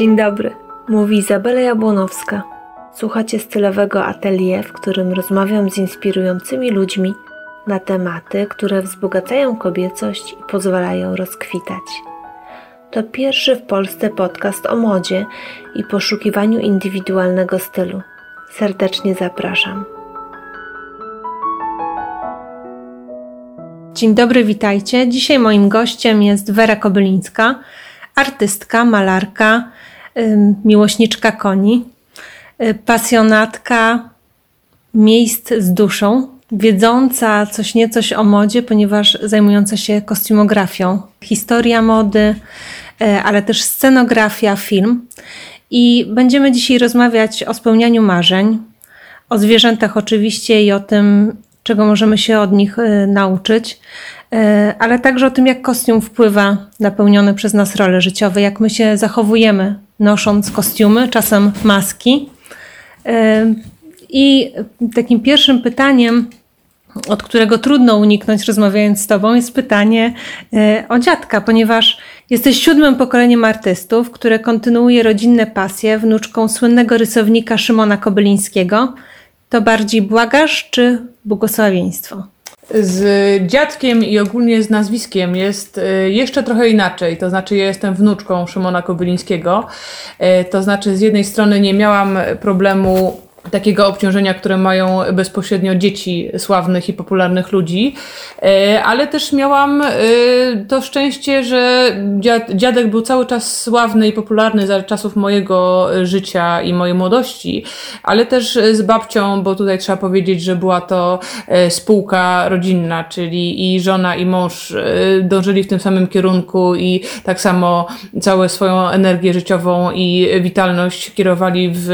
Dzień dobry, mówi Izabela Jabłonowska. Słuchacie stylowego atelier, w którym rozmawiam z inspirującymi ludźmi na tematy, które wzbogacają kobiecość i pozwalają rozkwitać. To pierwszy w Polsce podcast o modzie i poszukiwaniu indywidualnego stylu. Serdecznie zapraszam. Dzień dobry, witajcie. Dzisiaj moim gościem jest Wera Kobylińska, artystka, malarka, miłośniczka koni, y, pasjonatka miejsc z duszą, wiedząca coś niecoś o modzie, ponieważ zajmująca się kostiumografią, historia mody, y, ale też scenografia, film. I będziemy dzisiaj rozmawiać o spełnianiu marzeń, o zwierzętach oczywiście i o tym, czego możemy się od nich y, nauczyć, ale także o tym, jak kostium wpływa na pełnione przez nas role życiowe, jak my się zachowujemy nosząc kostiumy, czasem maski. Y, I takim pierwszym pytaniem, od którego trudno uniknąć rozmawiając z Tobą, jest pytanie o dziadka, ponieważ jesteś siódmym pokoleniem artystów, które kontynuuje rodzinne pasje wnuczką słynnego rysownika Szymona Kobylińskiego – to bardziej błagasz czy błogosławieństwo? Z dziadkiem i ogólnie z nazwiskiem jest e, jeszcze trochę inaczej. To znaczy, ja jestem wnuczką Szymona Kobylińskiego. E, to znaczy, z jednej strony nie miałam problemu takiego obciążenia, które mają bezpośrednio dzieci sławnych i popularnych ludzi, e, ale też miałam e, to szczęście, że dziadek był cały czas sławny i popularny za czasów mojego życia i mojej młodości, ale też z babcią, bo tutaj trzeba powiedzieć, że była to e, spółka rodzinna, czyli i żona i mąż dążyli w tym samym kierunku i tak samo całą swoją energię życiową i witalność kierowali w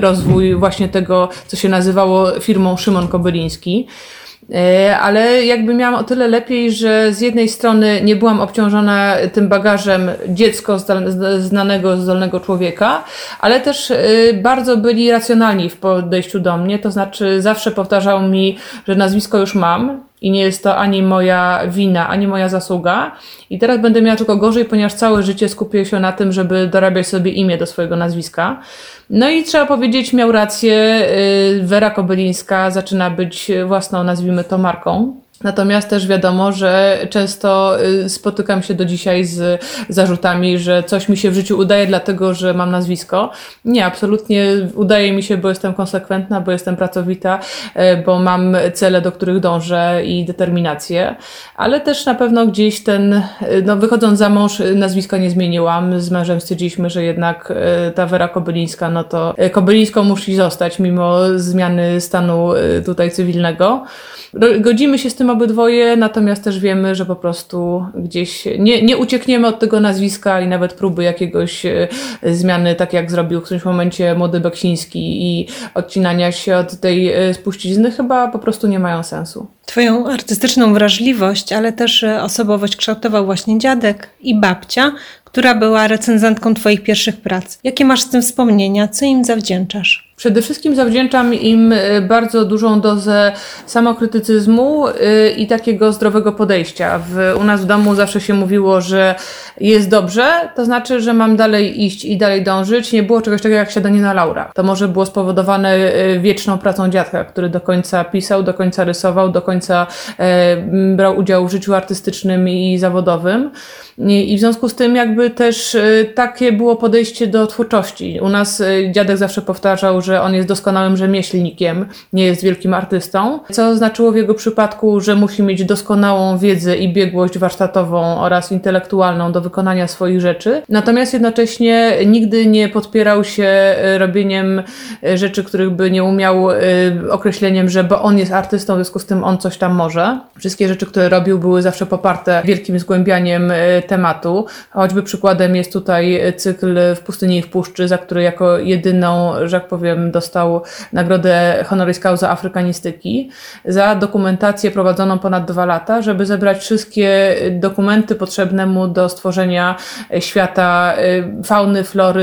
rozwój właśnie tego, co się nazywało firmą Szymon Kobyliński. E, ale jakby miałam o tyle lepiej, że z jednej strony nie byłam obciążona tym bagażem dziecko znanego, zdolnego człowieka, ale też e, bardzo byli racjonalni w podejściu do mnie, to znaczy zawsze powtarzał mi, że nazwisko już mam, i nie jest to ani moja wina, ani moja zasługa. I teraz będę miała tylko gorzej, ponieważ całe życie skupię się na tym, żeby dorabiać sobie imię do swojego nazwiska. No i trzeba powiedzieć, miał rację, y, Wera Kobylińska zaczyna być własną, nazwijmy to, marką. Natomiast też wiadomo, że często y, spotykam się do dzisiaj z zarzutami, że coś mi się w życiu udaje, dlatego że mam nazwisko. Nie, absolutnie udaje mi się, bo jestem konsekwentna, bo jestem pracowita, y, bo mam cele, do których dążę i determinację, ale też na pewno gdzieś ten, y, no wychodząc za mąż, nazwiska nie zmieniłam. Z mężem stwierdziliśmy, że jednak ta Wera Kobylińska, no to Kobylińską musi zostać, mimo zmiany stanu tutaj cywilnego. Godzimy się z tym obydwoje, natomiast też wiemy, że po prostu gdzieś nie, nie uciekniemy od tego nazwiska i nawet próby jakiegoś e, zmiany, tak jak zrobił w którymś momencie młody Beksiński i odcinania się od tej e, spuścizny chyba po prostu nie mają sensu. Twoją artystyczną wrażliwość, ale też e, osobowość kształtował właśnie dziadek i babcia, która była recenzentką Twoich pierwszych prac. Jakie masz z tym wspomnienia? Co im zawdzięczasz? Przede wszystkim zawdzięczam im e, bardzo dużą dozę samokrytycyzmu e, i takiego zdrowego podejścia. W, u nas w domu zawsze się mówiło, że jest dobrze, to znaczy, że mam dalej iść i dalej dążyć. Nie było czegoś takiego jak siadanie na laurach. To może było spowodowane e, wieczną pracą dziadka, który do końca pisał, do końca rysował, do końca brał udział w życiu artystycznym i zawodowym. I w związku z tym jakby też takie było podejście do twórczości. U nas dziadek zawsze powtarzał, że on jest doskonałym rzemieślnikiem, nie jest wielkim artystą, co znaczyło w jego przypadku, że musi mieć doskonałą wiedzę i biegłość warsztatową oraz intelektualną do wykonania swoich rzeczy. Natomiast jednocześnie nigdy nie podpierał się e, robieniem rzeczy, których by nie umiał określeniem, że bo on jest artystą, w związku z tym on coś tam może. Wszystkie rzeczy, które robił, były zawsze poparte wielkim zgłębianiem tematu. Choćby przykładem jest tutaj cykl w pustyni i w puszczy, za który jako jedyną, że tak powiem, dostał nagrodę honoris causa afrykanistyki za dokumentację prowadzoną ponad dwa lata, żeby zebrać wszystkie dokumenty potrzebne mu do stworzenia świata y, fauny, flory,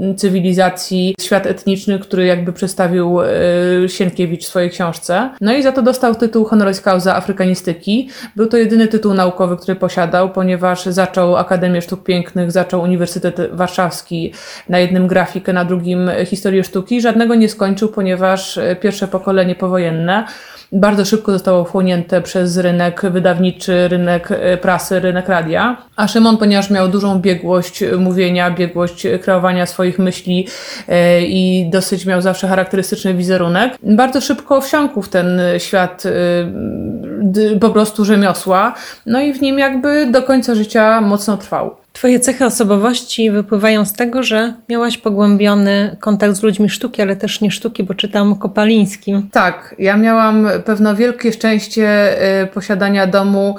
y, cywilizacji, świat etniczny, który jakby przedstawił y, Sienkiewicz w swojej książce. No i za to dostał tytuł honoris causa afrykanistyki. Był to jedyny tytuł naukowy, który posiadał, ponieważ zaczął Akademię Sztuk Pięknych, zaczął Uniwersytet Warszawski, na jednym grafikę, na drugim historię sztuki. Żadnego nie skończył, ponieważ pierwsze pokolenie powojenne bardzo szybko zostało wchłonięte przez rynek wydawniczy, rynek e, prasy, rynek radia. A Szymon, ponieważ miał dużą biegłość mówienia, biegłość kreowania swoich myśli e, i dosyć miał zawsze charakterystyczny wizerunek, bardzo szybko wsiąkł w ten świat e, po prostu rzemiosła, no i w nim jakby do końca życia mocno trwał. Twoje cechy osobowości wypływają z tego, że miałaś pogłębiony kontakt z ludźmi sztuki, ale też nie sztuki, bo czytam Kopalińskim. Tak, ja miałam pewno wielkie szczęście y, posiadania domu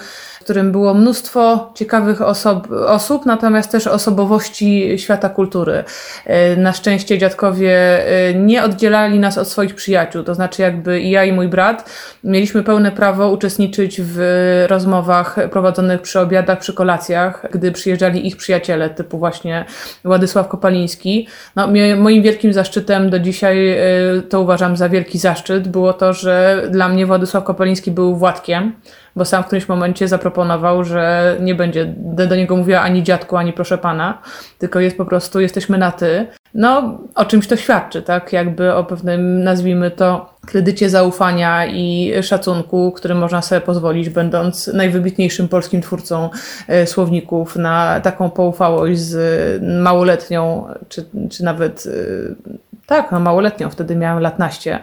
którym było mnóstwo ciekawych osob, osób, natomiast też osobowości świata kultury. E, na szczęście dziadkowie e, nie oddzielali nas od swoich przyjaciół, to znaczy jakby i ja i mój brat mieliśmy pełne prawo uczestniczyć w rozmowach prowadzonych przy obiadach, przy kolacjach, gdy przyjeżdżali ich przyjaciele, typu właśnie Władysław Kopaliński. No, moim wielkim zaszczytem do dzisiaj, e, to uważam za wielki zaszczyt, było to, że dla mnie Władysław Kopaliński był Władkiem, bo sam w którymś momencie zaproponował, że nie będzie do niego mówiła ani dziadku, ani proszę pana, tylko jest po prostu, jesteśmy na ty. No, o czymś to świadczy, tak? Jakby o pewnym, nazwijmy to, kredycie zaufania i szacunku, który można sobie pozwolić, będąc najwybitniejszym polskim twórcą e, słowników, na taką poufałość z małoletnią, czy, czy nawet, e, tak, no małoletnią, wtedy miałem lat naście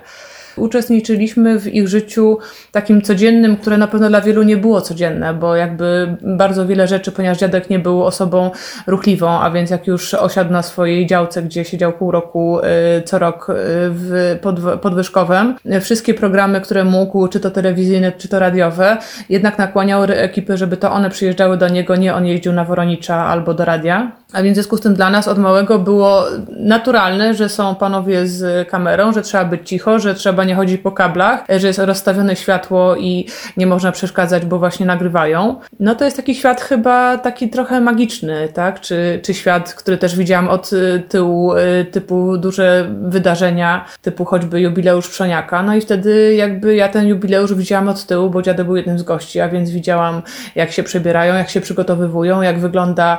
uczestniczyliśmy w ich życiu takim codziennym, które na pewno dla wielu nie było codzienne, bo jakby bardzo wiele rzeczy, ponieważ dziadek nie był osobą ruchliwą, a więc jak już osiadł na swojej działce, gdzie siedział pół roku y, co rok y, w podwyżkowym, wszystkie programy, które mógł, czy to telewizyjne, czy to radiowe, jednak nakłaniały ekipy, żeby to one przyjeżdżały do niego, nie on jeździł na Woronicza albo do radia. A więc w związku z tym dla nas od małego było naturalne, że są panowie z kamerą, że trzeba być cicho, że trzeba nie chodzić po kablach, że jest rozstawione światło i nie można przeszkadzać, bo właśnie nagrywają. No to jest taki świat chyba taki trochę magiczny, tak? Czy, czy świat, który też widziałam od y, tyłu, y, typu duże wydarzenia, typu choćby jubileusz Przoniaka. No i wtedy jakby ja ten jubileusz widziałam od tyłu, bo dziadek był jednym z gości, a więc widziałam jak się przebierają, jak się przygotowywują, jak wygląda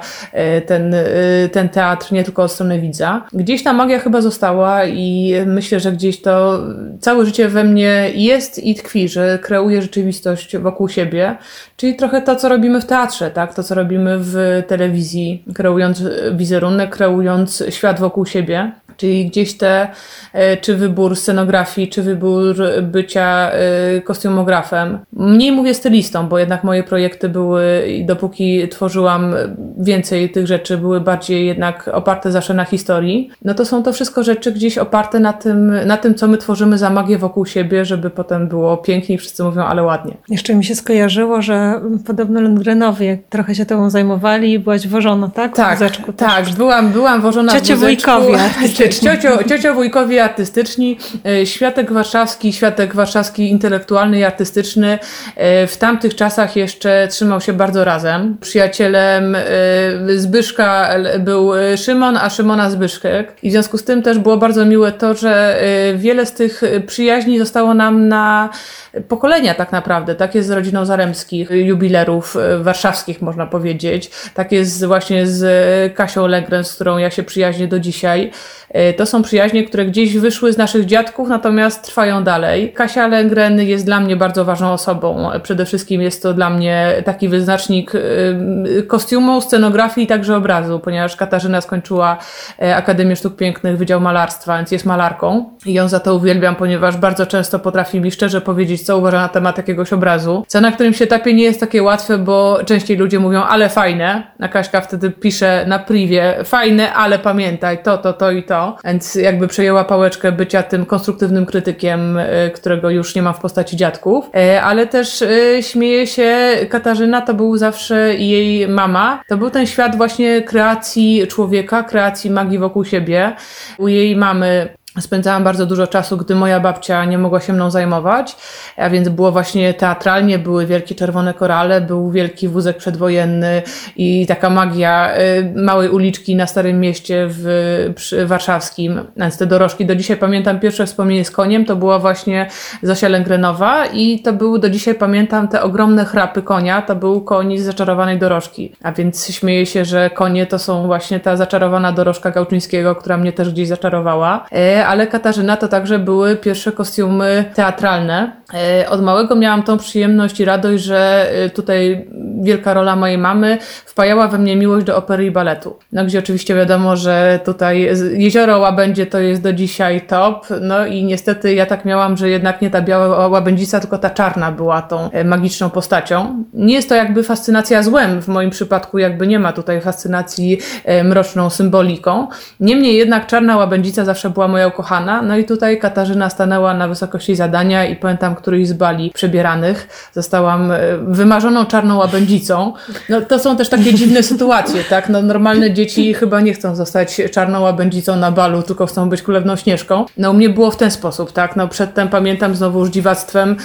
y, ten ten teatr nie tylko od strony widza. Gdzieś ta magia chyba została i myślę, że gdzieś to całe życie we mnie jest i tkwi, że kreuję rzeczywistość wokół siebie, czyli trochę to, co robimy w teatrze, tak? To, co robimy w telewizji, kreując wizerunek, kreując świat wokół siebie. Czyli gdzieś te, e, czy wybór scenografii, czy wybór bycia e, kostiumografem. Mniej mówię stylistą, bo jednak moje projekty były, dopóki tworzyłam więcej tych rzeczy, były bardziej jednak oparte zawsze na historii. No to są to wszystko rzeczy gdzieś oparte na tym, na tym co my tworzymy za magię wokół siebie, żeby potem było pięknie i wszyscy mówią, ale ładnie. Jeszcze mi się skojarzyło, że podobno Lundgrenowie trochę się tobą zajmowali i byłaś wożona, tak? Tak, tak, byłam, byłam wożona Ciocie w wujkowie. Ciocio, ciocio wujkowie artystyczni, e, Światek Warszawski, Światek Warszawski intelektualny i artystyczny e, w tamtych czasach jeszcze trzymał się bardzo razem. Przyjacielem e, Zbyszka był Szymon, a Szymona Zbyszek. I w związku z tym też było bardzo miłe to, że wiele z tych przyjaźni zostało nam na pokolenia tak naprawdę. Tak jest z rodziną Zaremskich, jubilerów warszawskich można powiedzieć. Tak jest właśnie z Kasią Legren, z którą ja się przyjaźnię do dzisiaj. E, to są przyjaźnie, które gdzieś wyszły z naszych dziadków, natomiast trwają dalej. Kasia Lengren jest dla mnie bardzo ważną osobą. Przede wszystkim jest to dla mnie taki wyznacznik e, kostiumu, scenografii i także obrazu, ponieważ Katarzyna skończyła e, Akademię Sztuk Pięknych, Wydział Malarstwa, więc jest malarką i ją za to uwielbiam, ponieważ bardzo często potrafi mi szczerze powiedzieć, co uważa na temat jakiegoś obrazu. Co na którym się etapie nie jest takie łatwe, bo częściej ludzie mówią, ale fajne. A Kaśka wtedy pisze na privie, fajne, ale pamiętaj, to, to, to i to. Więc jakby przejęła pałeczkę bycia tym konstruktywnym krytykiem, e, którego już nie ma w postaci dziadków. E, ale też e, śmieje się, Katarzyna to był zawsze jej mama. To był ten świat właśnie kreacji człowieka, kreacji magii wokół siebie. U jej mamy spędzałam bardzo dużo czasu, gdy moja babcia nie mogła się mną zajmować, a więc było właśnie teatralnie, były wielkie czerwone korale, był wielki wózek przedwojenny i taka magia y, małej uliczki na Starym Mieście w warszawskim, więc te dorożki. Do dzisiaj pamiętam pierwsze wspomnienie z koniem, to była właśnie Zosia Lęgrenowa i to były do dzisiaj pamiętam te ogromne chrapy konia, to był koń z zaczarowanej dorożki, a więc śmieję się, że konie to są właśnie ta zaczarowana dorożka Gałczyńskiego, która mnie też gdzieś zaczarowała y, ale Katarzyna to także były pierwsze kostiumy teatralne. E, od małego miałam tą przyjemność i radość, że e, tutaj wielka rola mojej mamy wpajała we mnie miłość do opery i baletu. No gdzie oczywiście wiadomo, że tutaj jezioro Łabędzie to jest do dzisiaj top. No i niestety ja tak miałam, że jednak nie ta biała łabędzica, tylko ta czarna była tą e, magiczną postacią. Nie jest to jakby fascynacja złem, w moim przypadku jakby nie ma tutaj fascynacji mroczną symboliką. Niemniej jednak czarna łabędzica zawsze była moja No i tutaj Katarzyna stanęła na wysokości zadania i pamiętam któryś z bali przebieranych zostałam e, wymarzoną czarną łabędzicą. No to są też takie dziwne sytuacje, tak? No normalne dzieci chyba nie chcą zostać czarną łabędzicą na balu, tylko chcą być królewną Śnieżką. No u mnie było w ten sposób, tak? No przedtem pamiętam znowu już dziwactwem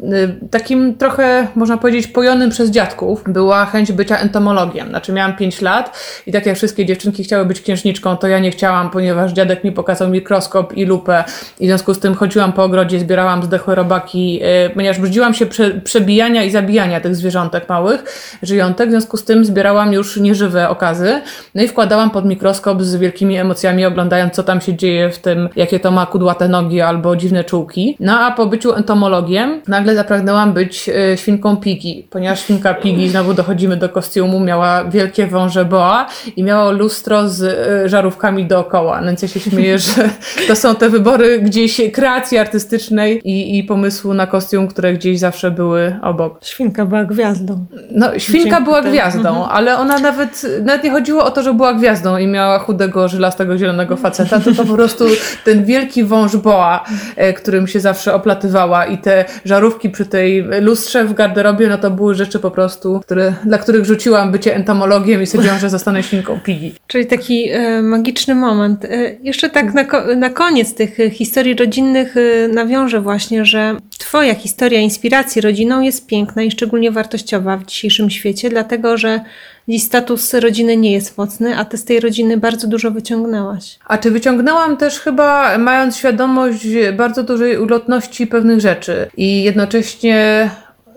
y, takim trochę, można powiedzieć, pojonym przez dziadków była chęć bycia entomologiem. Znaczy miałam 5 lat i tak jak wszystkie dziewczynki chciały być księżniczką, to ja nie chciałam, ponieważ dziadek mi pokazał mikroskop i lupę i w związku z tym chodziłam po ogrodzie, zbierałam zdechłe robaki E, ponieważ brudziłam się prze, przebijania i zabijania tych zwierzątek małych, żyjątek, w związku z tym zbierałam już nieżywe okazy, no i wkładałam pod mikroskop z wielkimi emocjami, oglądając co tam się dzieje w tym, jakie to ma kudłate nogi albo dziwne czułki. No a po byciu entomologiem nagle zapragnęłam być e, świnką Pigi, ponieważ świnka Pigi, znowu dochodzimy do kostiumu, miała wielkie wąże boa i miała lustro z e, żarówkami dookoła. No więc ja się śmieję, że to są te wybory gdzieś kreacji artystycznej i, i pomysłu na kostium, które gdzieś zawsze były obok. Świnka była gwiazdą. No, świnka Dzięki była gwiazdą, mhm. ale ona nawet, nawet nie chodziło o to, że była gwiazdą i miała chudego, żylastego, zielonego faceta, to to po prostu ten wielki wąż boa, e, którym się zawsze oplatywała i te żarówki przy tej lustrze w garderobie, no to były rzeczy po prostu, które, dla których rzuciłam bycie entomologiem i stwierdziłam, że zostanę świnką Pigi. Czyli taki e, magiczny moment. E, jeszcze tak na, na koniec tych historii rodzinnych e, nawiążę właśnie, że Twoja historia inspiracji rodziną jest piękna i szczególnie wartościowa w dzisiejszym świecie, dlatego że dziś status rodziny nie jest mocny, a Ty z tej rodziny bardzo dużo wyciągnęłaś. A czy wyciągnęłam też chyba mając świadomość bardzo dużej ulotności pewnych rzeczy i jednocześnie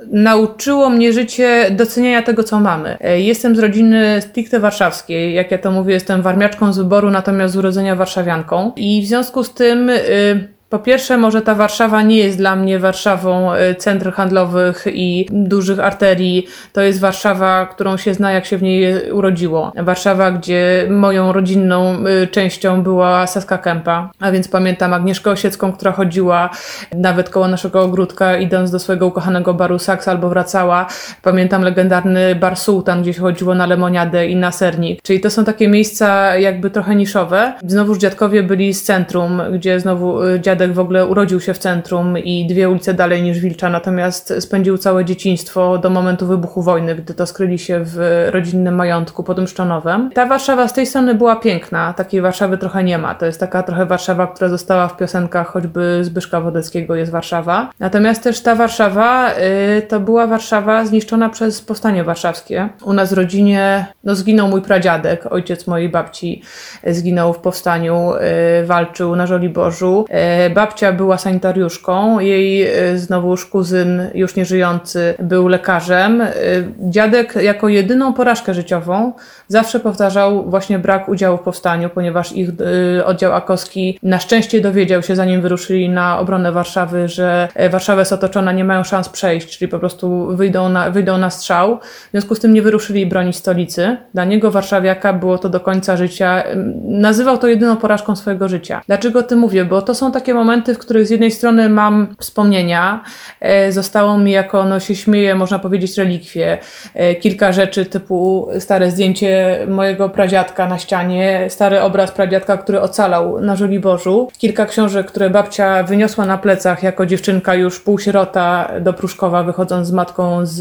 nauczyło mnie życie doceniania tego, co mamy. Jestem z rodziny stricte warszawskiej, jak ja to mówię, jestem warmiaczką z wyboru, natomiast z urodzenia warszawianką i w związku z tym... Yy, po pierwsze, może ta Warszawa nie jest dla mnie Warszawą y, centr handlowych i dużych arterii. To jest Warszawa, którą się zna, jak się w niej urodziło. Warszawa, gdzie moją rodzinną y, częścią była Saska Kępa, a więc pamiętam Agnieszkę Osiecką, która chodziła nawet koło naszego ogródka, idąc do swojego ukochanego baru Saks albo wracała. Pamiętam legendarny bar Sultan, gdzie się chodziło na lemoniadę i na sernik. Czyli to są takie miejsca jakby trochę niszowe. Znowuż dziadkowie byli z centrum, gdzie znowu y, dziadek w ogóle urodził się w centrum i dwie ulice dalej niż Wilcza, natomiast spędził całe dzieciństwo do momentu wybuchu wojny, gdy to skryli się w rodzinnym majątku pod Mszczonowem. Ta Warszawa z tej strony była piękna, takiej Warszawy trochę nie ma. To jest taka trochę Warszawa, która została w piosenkach choćby Zbyszka Wodeckiego jest Warszawa. Natomiast też ta Warszawa y, to była Warszawa zniszczona przez powstanie warszawskie. U nas w rodzinie no, zginął mój pradziadek, ojciec mojej babci zginął w powstaniu, y, walczył na Żoliborzu. Y, babcia była sanitariuszką, jej e, znowuż kuzyn już nieżyjący był lekarzem. E, dziadek jako jedyną porażkę życiową zawsze powtarzał właśnie brak udziału w powstaniu, ponieważ ich e, oddział akowski na szczęście dowiedział się, zanim wyruszyli na obronę Warszawy, że Warszawa jest otoczona, nie mają szans przejść, czyli po prostu wyjdą na, wyjdą na strzał. W związku z tym nie wyruszyli bronić stolicy. Dla niego warszawiaka było to do końca życia. Nazywał to jedyną porażką swojego życia. Dlaczego o tym mówię? Bo to są takie momenty, w których z jednej strony mam wspomnienia, e, zostało mi jako, no się śmieje, można powiedzieć, relikwie. E, kilka rzeczy typu stare zdjęcie mojego pradziadka na ścianie, stary obraz pradziadka, który ocalał na Żoliborzu, kilka książek, które babcia wyniosła na plecach jako dziewczynka już półsierota do Pruszkowa, wychodząc z matką z,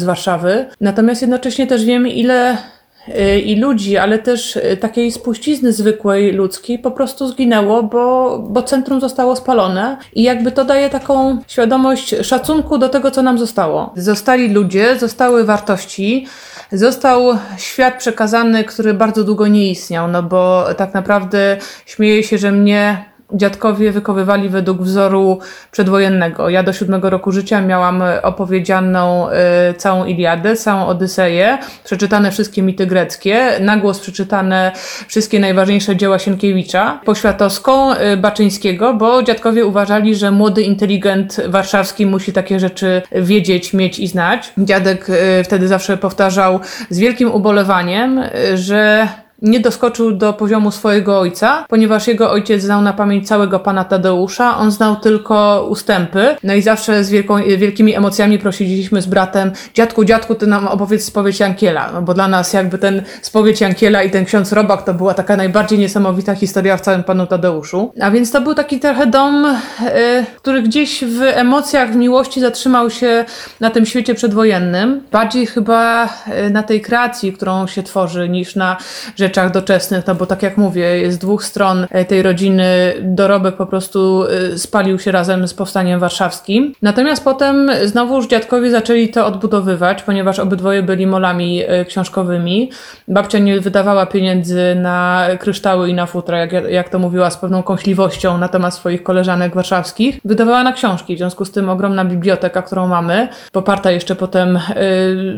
z Warszawy. Natomiast jednocześnie też wiem, ile i ludzi, ale też y, takiej spuścizny zwykłej ludzkiej po prostu zginęło, bo, bo centrum zostało spalone i jakby to daje taką świadomość szacunku do tego, co nam zostało. Zostali ludzie, zostały wartości, został świat przekazany, który bardzo długo nie istniał, no bo tak naprawdę śmieję się, że mnie dziadkowie wykowywali według wzoru przedwojennego. Ja do siódmego roku życia miałam opowiedzianą y, całą Iliadę, całą Odyseję, przeczytane wszystkie mity greckie, na głos przeczytane wszystkie najważniejsze dzieła Sienkiewicza, Poświatowską, y, Baczyńskiego, bo dziadkowie uważali, że młody inteligent warszawski musi takie rzeczy wiedzieć, mieć i znać. Dziadek wtedy zawsze powtarzał z wielkim ubolewaniem, że nie doskoczył do poziomu swojego ojca, ponieważ jego ojciec znał na pamięć całego pana Tadeusza, on znał tylko ustępy. No i zawsze z wielką, wielkimi emocjami prosiliśmy z bratem, dziadku, dziadku, ty nam opowiedz spowiedź Jankiela, no bo dla nas jakby ten spowiedź Jankiela i ten ksiądz Robak to była taka najbardziej niesamowita historia w całym panu Tadeuszu. A więc to był taki trochę dom, yy, który gdzieś w emocjach, w miłości zatrzymał się na tym świecie przedwojennym. Bardziej chyba yy, na tej kreacji, którą się tworzy, niż na rzeczy rzeczach doczesnych, no bo tak jak mówię, jest dwóch stron e, tej rodziny dorobek po prostu e, spalił się razem z powstaniem warszawskim. Natomiast potem znowuż dziadkowie zaczęli to odbudowywać, ponieważ obydwoje byli molami e, książkowymi. Babcia nie wydawała pieniędzy na kryształy i na futra, jak, jak to mówiła z pewną kąśliwością na temat swoich koleżanek warszawskich. Wydawała na książki, w związku z tym ogromna biblioteka, którą mamy, poparta jeszcze potem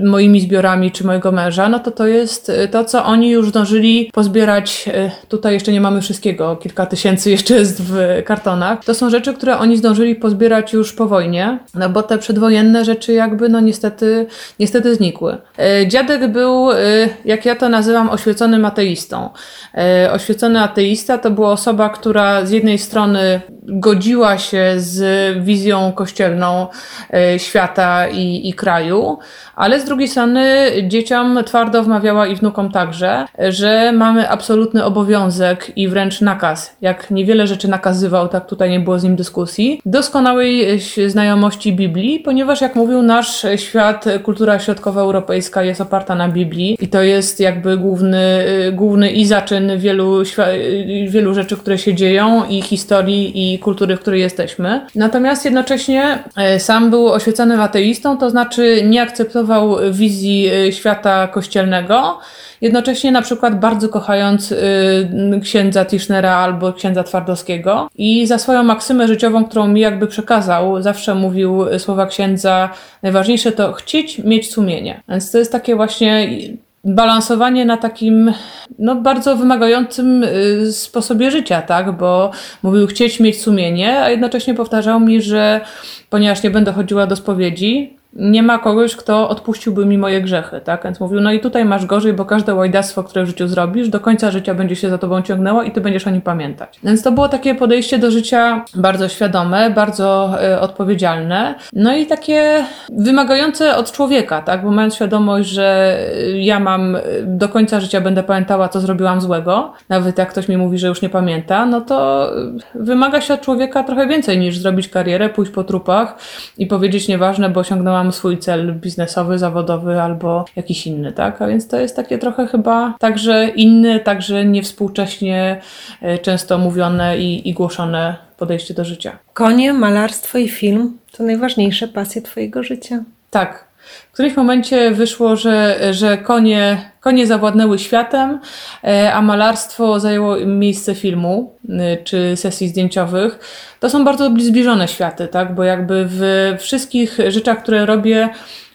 moimi zbiorami czy mojego męża, no to to jest to, co oni już zdążyli zdążyli pozbierać, e, tutaj jeszcze nie mamy wszystkiego, kilka tysięcy jeszcze jest w kartonach. To są rzeczy, które oni zdążyli pozbierać już po wojnie, no bo te przedwojenne rzeczy jakby no niestety, niestety znikły. E, dziadek był, e, jak ja to nazywam, oświeconym ateistą. Oświecony ateista to była osoba, która z jednej strony godziła się z wizją kościelną świata i, i kraju, ale z drugiej strony dzieciom twardo wmawiała i wnukom także, że mamy absolutny obowiązek i wręcz nakaz. Jak niewiele rzeczy nakazywał, tak tutaj nie było z nim dyskusji, doskonałej znajomości Biblii, ponieważ jak mówił nasz świat, kultura środkowoeuropejska jest oparta na Biblii i to jest jakby główny, główny i zaczyn wielu, wielu rzeczy, które się dzieją i historii i kultury, w której jesteśmy. Natomiast jednocześnie e, sam był oświeconym ateistą, to znaczy nie akceptował wizji y, świata kościelnego, jednocześnie na przykład bardzo kochając y, księdza Tischnera albo księdza Twardowskiego i za swoją maksymę życiową, którą mi jakby przekazał, zawsze mówił słowa księdza, najważniejsze to chcieć mieć sumienie. Więc to jest takie właśnie balansowanie na takim no, bardzo wymagającym y, sposobie życia, tak? Bo mówił chcieć mieć sumienie, a jednocześnie powtarzał mi, że ponieważ nie będę chodziła do spowiedzi, nie ma kogoś, kto odpuściłby mi moje grzechy, tak? Więc mówił, no i tutaj masz gorzej, bo każde łajdactwo, które w życiu zrobisz, do końca życia będzie się za tobą ciągnęło i ty będziesz o nim pamiętać. Więc to było takie podejście do życia bardzo świadome, bardzo y, odpowiedzialne, no i takie wymagające od człowieka, tak? Bo mając świadomość, że ja mam e, do końca życia będę pamiętała, co zrobiłam złego, nawet jak ktoś mi mówi, że już nie pamięta, no to wymaga się od człowieka trochę więcej niż zrobić karierę, pójść po trupach i powiedzieć nieważne, bo osiągnęłam mam swój cel biznesowy, zawodowy albo jakiś inny, tak? A więc to jest takie trochę chyba także inne, także niewspółcześnie e, często mówione i, i głoszone podejście do życia. Konie, malarstwo i film to najważniejsze pasje Twojego życia. Tak, w którymś momencie wyszło, że, że konie, konie zawładnęły światem, e, a malarstwo zajęło miejsce filmu e, czy sesji zdjęciowych. To są bardzo zbliżone światy, tak? Bo jakby w wszystkich rzeczach, które robię,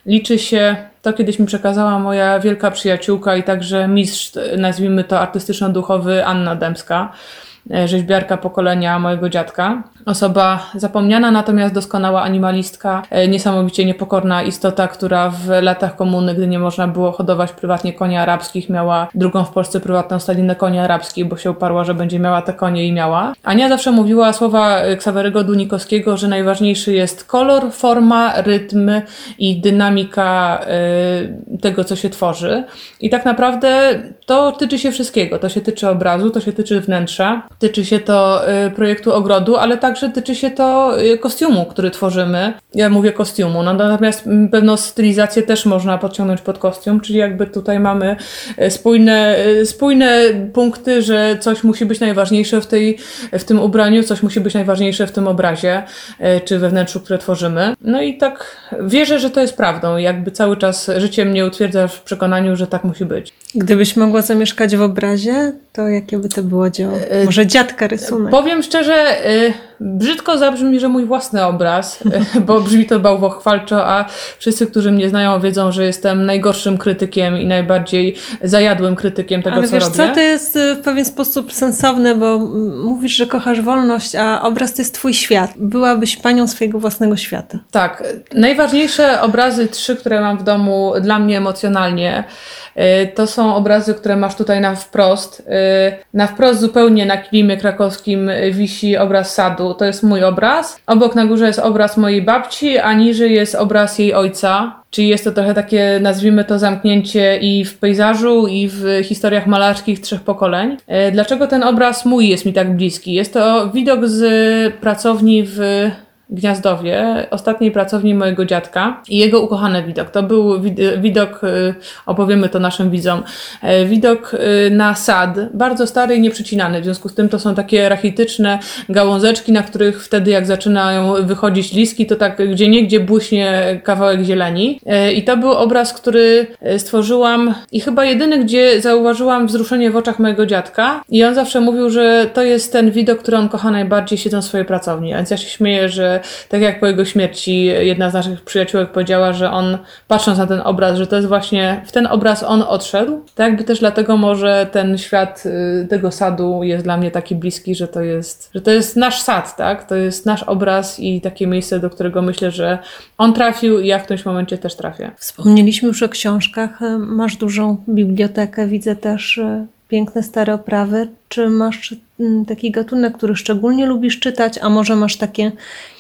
liczy się to kiedyś mi przekazała moja wielka przyjaciółka i także mistrz, nazwijmy to artystyczno-duchowy Anna Dębska, e, rzeźbiarka pokolenia mojego dziadka. Osoba zapomniana, natomiast doskonała animalistka, e, niesamowicie niepokorna istota, która w latach komuny, gdy nie można było hodować prywatnie koni arabskich, miała drugą w Polsce prywatną stadinę koni arabskich, bo się uparła, że będzie miała te konie i miała. Ania zawsze mówiła słowa Ksawerego Dunikowskiego, że najważniejszy jest kolor, forma, rytm i dynamika tego, co się tworzy. I tak naprawdę to tyczy się wszystkiego. To się tyczy obrazu, to się tyczy wnętrza, Tyczy się to y, projektu ogrodu, ale także tyczy się to y, kostiumu, który tworzymy. Ja mówię kostiumu, no, natomiast mm, pewną stylizację też można podciągnąć pod kostium, czyli jakby tutaj mamy y, spójne, spójne punkty, że coś musi być najważniejsze w, tej, w tym ubraniu, coś musi być najważniejsze w tym obrazie, czy we wnętrzu, które tworzymy. No i tak wierzę, że to jest prawdą. Jakby cały czas życie mnie utwierdza w przekonaniu, że tak musi być. Gdybyś mogła zamieszkać w obrazie, to jakie by to było dzieło? Może dziadka rysunek. Powiem szczerze, y, brzydko zabrzmi, że mój własny obraz, y, bo brzmi to bałwochwalczo, a wszyscy, którzy mnie znają, wiedzą, że jestem najgorszym krytykiem i najbardziej zajadłym krytykiem tego, Ale co wiesz robię. co, to jest y, w pewien sposób sensowne, bo mówisz, że kochasz wolność, a obraz to jest twój świat. Byłabyś panią swojego własnego świata. Tak. Najważniejsze obrazy, trzy, które mam w domu dla mnie emocjonalnie, to są obrazy, które masz tutaj na wprost. Na wprost zupełnie na kilimie krakowskim wisi obraz sadu. To jest mój obraz. Obok na górze jest obraz mojej babci, a niżej jest obraz jej ojca. Czyli jest to trochę takie, nazwijmy to, zamknięcie i w pejzażu, i w historiach malarskich trzech pokoleń. Dlaczego ten obraz mój jest mi tak bliski? Jest to widok z pracowni w Gniazdowie, ostatniej pracowni mojego dziadka i jego ukochany widok. To był widok, y, opowiemy to naszym widzom, e, widok y, na sad, bardzo stary i nieprzycinany. W związku z tym to są takie rachityczne gałązeczki, na których wtedy jak zaczynają wychodzić liski, to tak gdzie niegdzie błyśnie kawałek zieleni. I to był obraz, który stworzyłam i chyba jedyny, gdzie zauważyłam wzruszenie w oczach mojego dziadka. I on zawsze mówił, że to jest ten widok, który on kocha najbardziej siedząc w swojej pracowni. Więc ja się śmieję, że tak jak po jego śmierci jedna z naszych przyjaciółek powiedziała, że on patrząc na ten obraz, że to jest właśnie w ten obraz on odszedł, tak jakby też dlatego może ten świat y, tego sadu jest dla mnie taki bliski, że to jest, że to jest nasz sad, tak? To jest nasz obraz i takie miejsce, do którego myślę, że on trafił i ja w którymś momencie też trafię. Wspomnieliśmy już o książkach. Masz dużą bibliotekę, widzę też y, piękne stare oprawy. Czy masz taki gatunek, który szczególnie lubisz czytać, a może masz takie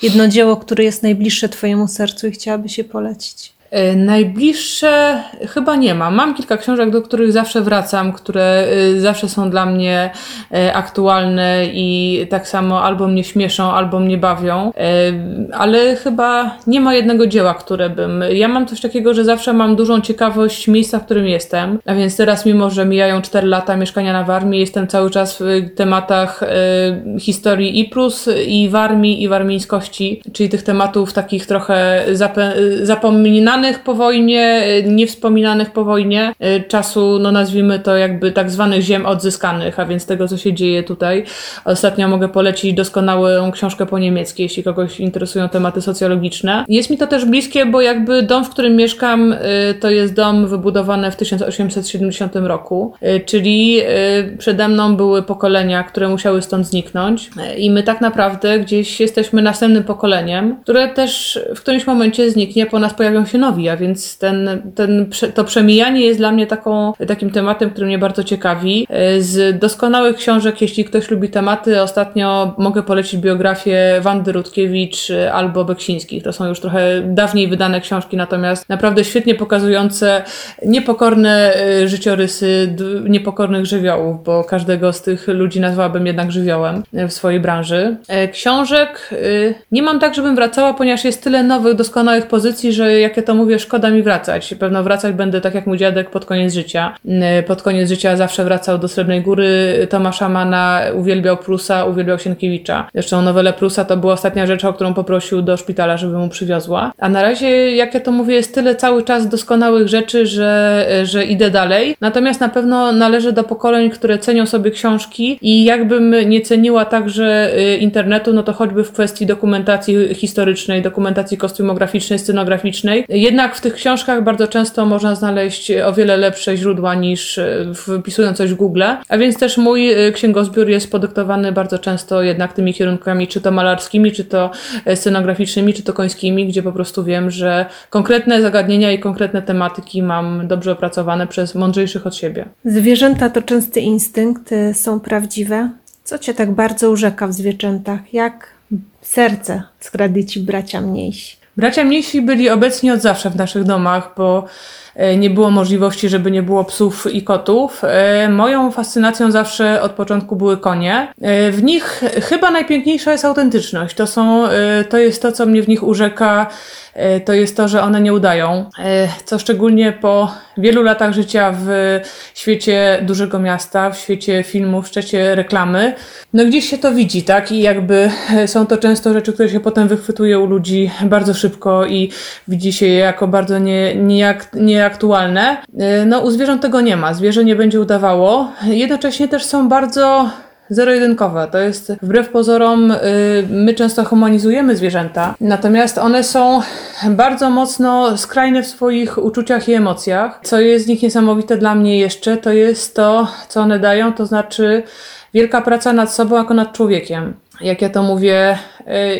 jedno dzieło, które jest najbliższe Twojemu sercu i chciałabyś je polecić? E, najbliższe chyba nie mam. Mam kilka książek, do których zawsze wracam, które e, zawsze są dla mnie e, aktualne i tak samo albo mnie śmieszą, albo mnie bawią, ale chyba nie ma jednego dzieła, które bym. Ja mam coś takiego, że zawsze mam dużą ciekawość miejsca, w którym jestem, a więc teraz, mimo że mijają 4 lata mieszkania na Warmii, jestem cały czas w tematach historii i plus, i Warmii, i warmińskości, czyli tych tematów takich trochę zapominanych wspominanych po wojnie, niewspominanych po wojnie, y, czasu, no nazwijmy to jakby tak zwanych ziem odzyskanych, a więc tego, co się dzieje tutaj. Ostatnio mogę polecić doskonałą książkę po niemiecku, jeśli kogoś interesują tematy socjologiczne. Jest mi to też bliskie, bo jakby dom, w którym mieszkam, y, to jest dom wybudowany w 1870 roku, y, czyli przede mną były pokolenia, które musiały stąd zniknąć i my tak naprawdę gdzieś jesteśmy następnym pokoleniem, które też w którymś momencie zniknie, po nas pojawią się a więc ten, ten, to przemijanie jest dla mnie taką, takim tematem, który mnie bardzo ciekawi. E, z doskonałych książek, jeśli ktoś lubi tematy, ostatnio mogę polecić biografię Wandy Rutkiewicz e, albo Beksińskich. To są już trochę dawniej wydane książki, natomiast naprawdę świetnie pokazujące niepokorne e, życiorysy niepokornych żywiołów, bo każdego z tych ludzi nazwałabym jednak żywiołem w swojej branży. Książek nie mam tak, żebym wracała, ponieważ jest tyle nowych, doskonałych pozycji, że jakie to mówię, szkoda mi wracać. Pewno wracać będę tak jak mój dziadek pod koniec życia. Mm, pod koniec życia zawsze wracał do Srebrnej Góry Tomasza Mana, uwielbiał Prusa, uwielbiał Sienkiewicza. Zresztą nowelę Prusa to była ostatnia rzecz, o którą poprosił do szpitala, żeby mu przywiozła. A na razie, jak ja to mówię, jest tyle cały czas doskonałych rzeczy, że, że idę dalej. Natomiast na pewno należę do pokoleń, które cenią sobie książki i jakbym nie ceniła także y, internetu, no to choćby w kwestii dokumentacji historycznej, dokumentacji kostiumograficznej, scenograficznej, jednak w tych książkach bardzo często można znaleźć o wiele lepsze źródła niż e, wpisując coś w Google, a więc też mój e, księgozbiór jest podyktowany bardzo często jednak tymi kierunkami, czy to malarskimi, czy to e, scenograficznymi, czy to końskimi, gdzie po prostu wiem, że konkretne zagadnienia i konkretne tematyki mam dobrze opracowane przez mądrzejszych od siebie. Zwierzęta to częsty instynkt, są prawdziwe. Co cię tak bardzo urzeka w zwierzętach? Jak serce skradli ci bracia mniejsi? Bracia mniejsi byli obecni od zawsze w naszych domach, bo nie było możliwości, żeby nie było psów i kotów. E, moją fascynacją zawsze od początku były konie. E, w nich chyba najpiękniejsza jest autentyczność. To są, to jest to, co mnie w nich urzeka E, to jest to, że one nie udają. E, co szczególnie po wielu latach życia w świecie dużego miasta, w świecie filmów, w świecie reklamy, no gdzieś się to widzi, tak? I jakby e, są to często rzeczy, które się potem wychwytuje u ludzi bardzo szybko i widzi się je jako bardzo nie, nieak, nieaktualne. No u zwierząt tego nie ma. Zwierzę nie będzie udawało. Jednocześnie też są bardzo zero-jedynkowe. To jest wbrew pozorom, y, my często humanizujemy zwierzęta, natomiast one są bardzo mocno skrajne w swoich uczuciach i emocjach. Co jest z nich niesamowite dla mnie jeszcze, to jest to, co one dają, to znaczy wielka praca nad sobą jako nad człowiekiem jak ja to mówię,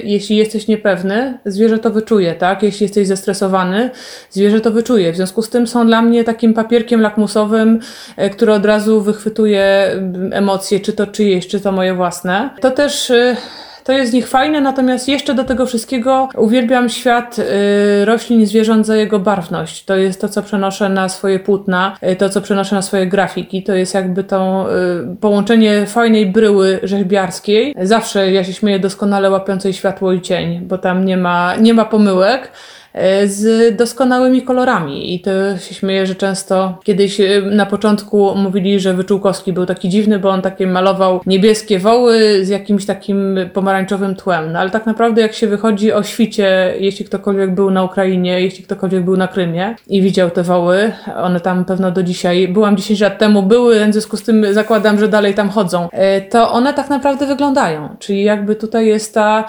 jeśli jesteś niepewny, zwierzę to wyczuje, tak? Jeśli jesteś zestresowany, zwierzę to wyczuje. W związku z tym są dla mnie takim papierkiem lakmusowym, e, który od razu wychwytuje emocje, czy to czyjeś, czy to moje własne. To też e, to jest z nich fajne, natomiast jeszcze do tego wszystkiego uwielbiam świat y, roślin i zwierząt za jego barwność. To jest to, co przenoszę na swoje płótna, y, to, co przenoszę na swoje grafiki. To jest jakby to y, połączenie fajnej bryły rzeźbiarskiej. Zawsze ja się śmieję doskonale łapiącej światło i cień, bo tam nie ma, nie ma pomyłek. E, z doskonałymi kolorami. I to się śmieję, że często kiedyś e, na początku mówili, że Wyczółkowski był taki dziwny, bo on takie malował niebieskie woły z jakimś takim pomarańczowym tłem. No ale tak naprawdę jak się wychodzi o świcie, jeśli ktokolwiek był na Ukrainie, jeśli ktokolwiek był na Krymie i widział te woły, one tam pewno do dzisiaj, byłam 10 lat temu, były, w związku z tym zakładam, że dalej tam chodzą, e, to one tak naprawdę wyglądają. Czyli jakby tutaj jest ta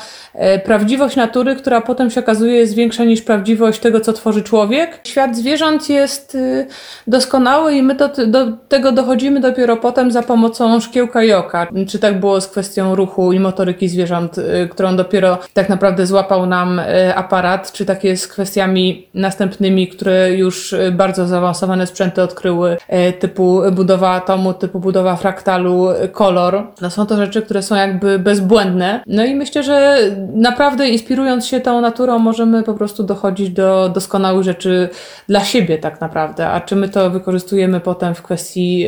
prawdziwość natury, która potem się okazuje jest większa niż prawdziwość prawdziwość tego, co tworzy człowiek. Świat zwierząt jest y, doskonały i my do, do tego dochodzimy dopiero potem za pomocą szkiełka i oka. Czy tak było z kwestią ruchu i motoryki zwierząt, y, którą dopiero tak naprawdę złapał nam y, aparat, czy tak jest z kwestiami następnymi, które już bardzo zaawansowane sprzęty odkryły, typu budowa atomu, typu budowa fraktalu, kolor. No są to rzeczy, które są jakby bezbłędne. No i myślę, że naprawdę inspirując się tą naturą możemy po prostu dochodzić dochodzić do doskonałych rzeczy dla siebie tak naprawdę. A czy my to wykorzystujemy potem w kwestii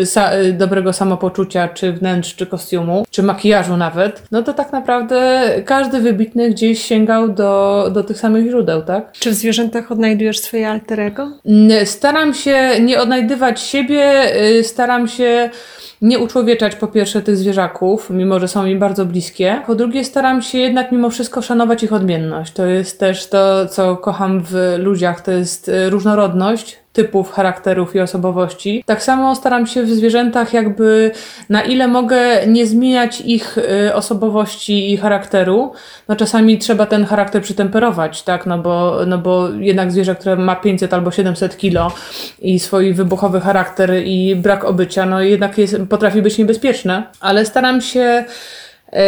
y, sa, y, dobrego samopoczucia, czy wnętrz, czy kostiumu, czy makijażu nawet, no to tak naprawdę każdy wybitny gdzieś sięgał do, do tych samych źródeł, tak? Czy w zwierzętach odnajdujesz swoje alterego? Staram się nie odnajdywać siebie, y, staram się nie uczłowieczać po pierwsze tych zwierzaków, mimo że są mi bardzo bliskie. Po drugie staram się jednak mimo wszystko szanować ich odmienność. To jest też to, co kocham w ludziach, to jest y, różnorodność, typów, charakterów i osobowości. Tak samo staram się w zwierzętach jakby na ile mogę nie zmieniać ich y, osobowości i charakteru. No czasami trzeba ten charakter przytemperować, tak, no bo, no bo jednak zwierzę, które ma 500 albo 700 kilo i swój wybuchowy charakter i brak obycia, no jednak jest, potrafi być niebezpieczne, ale staram się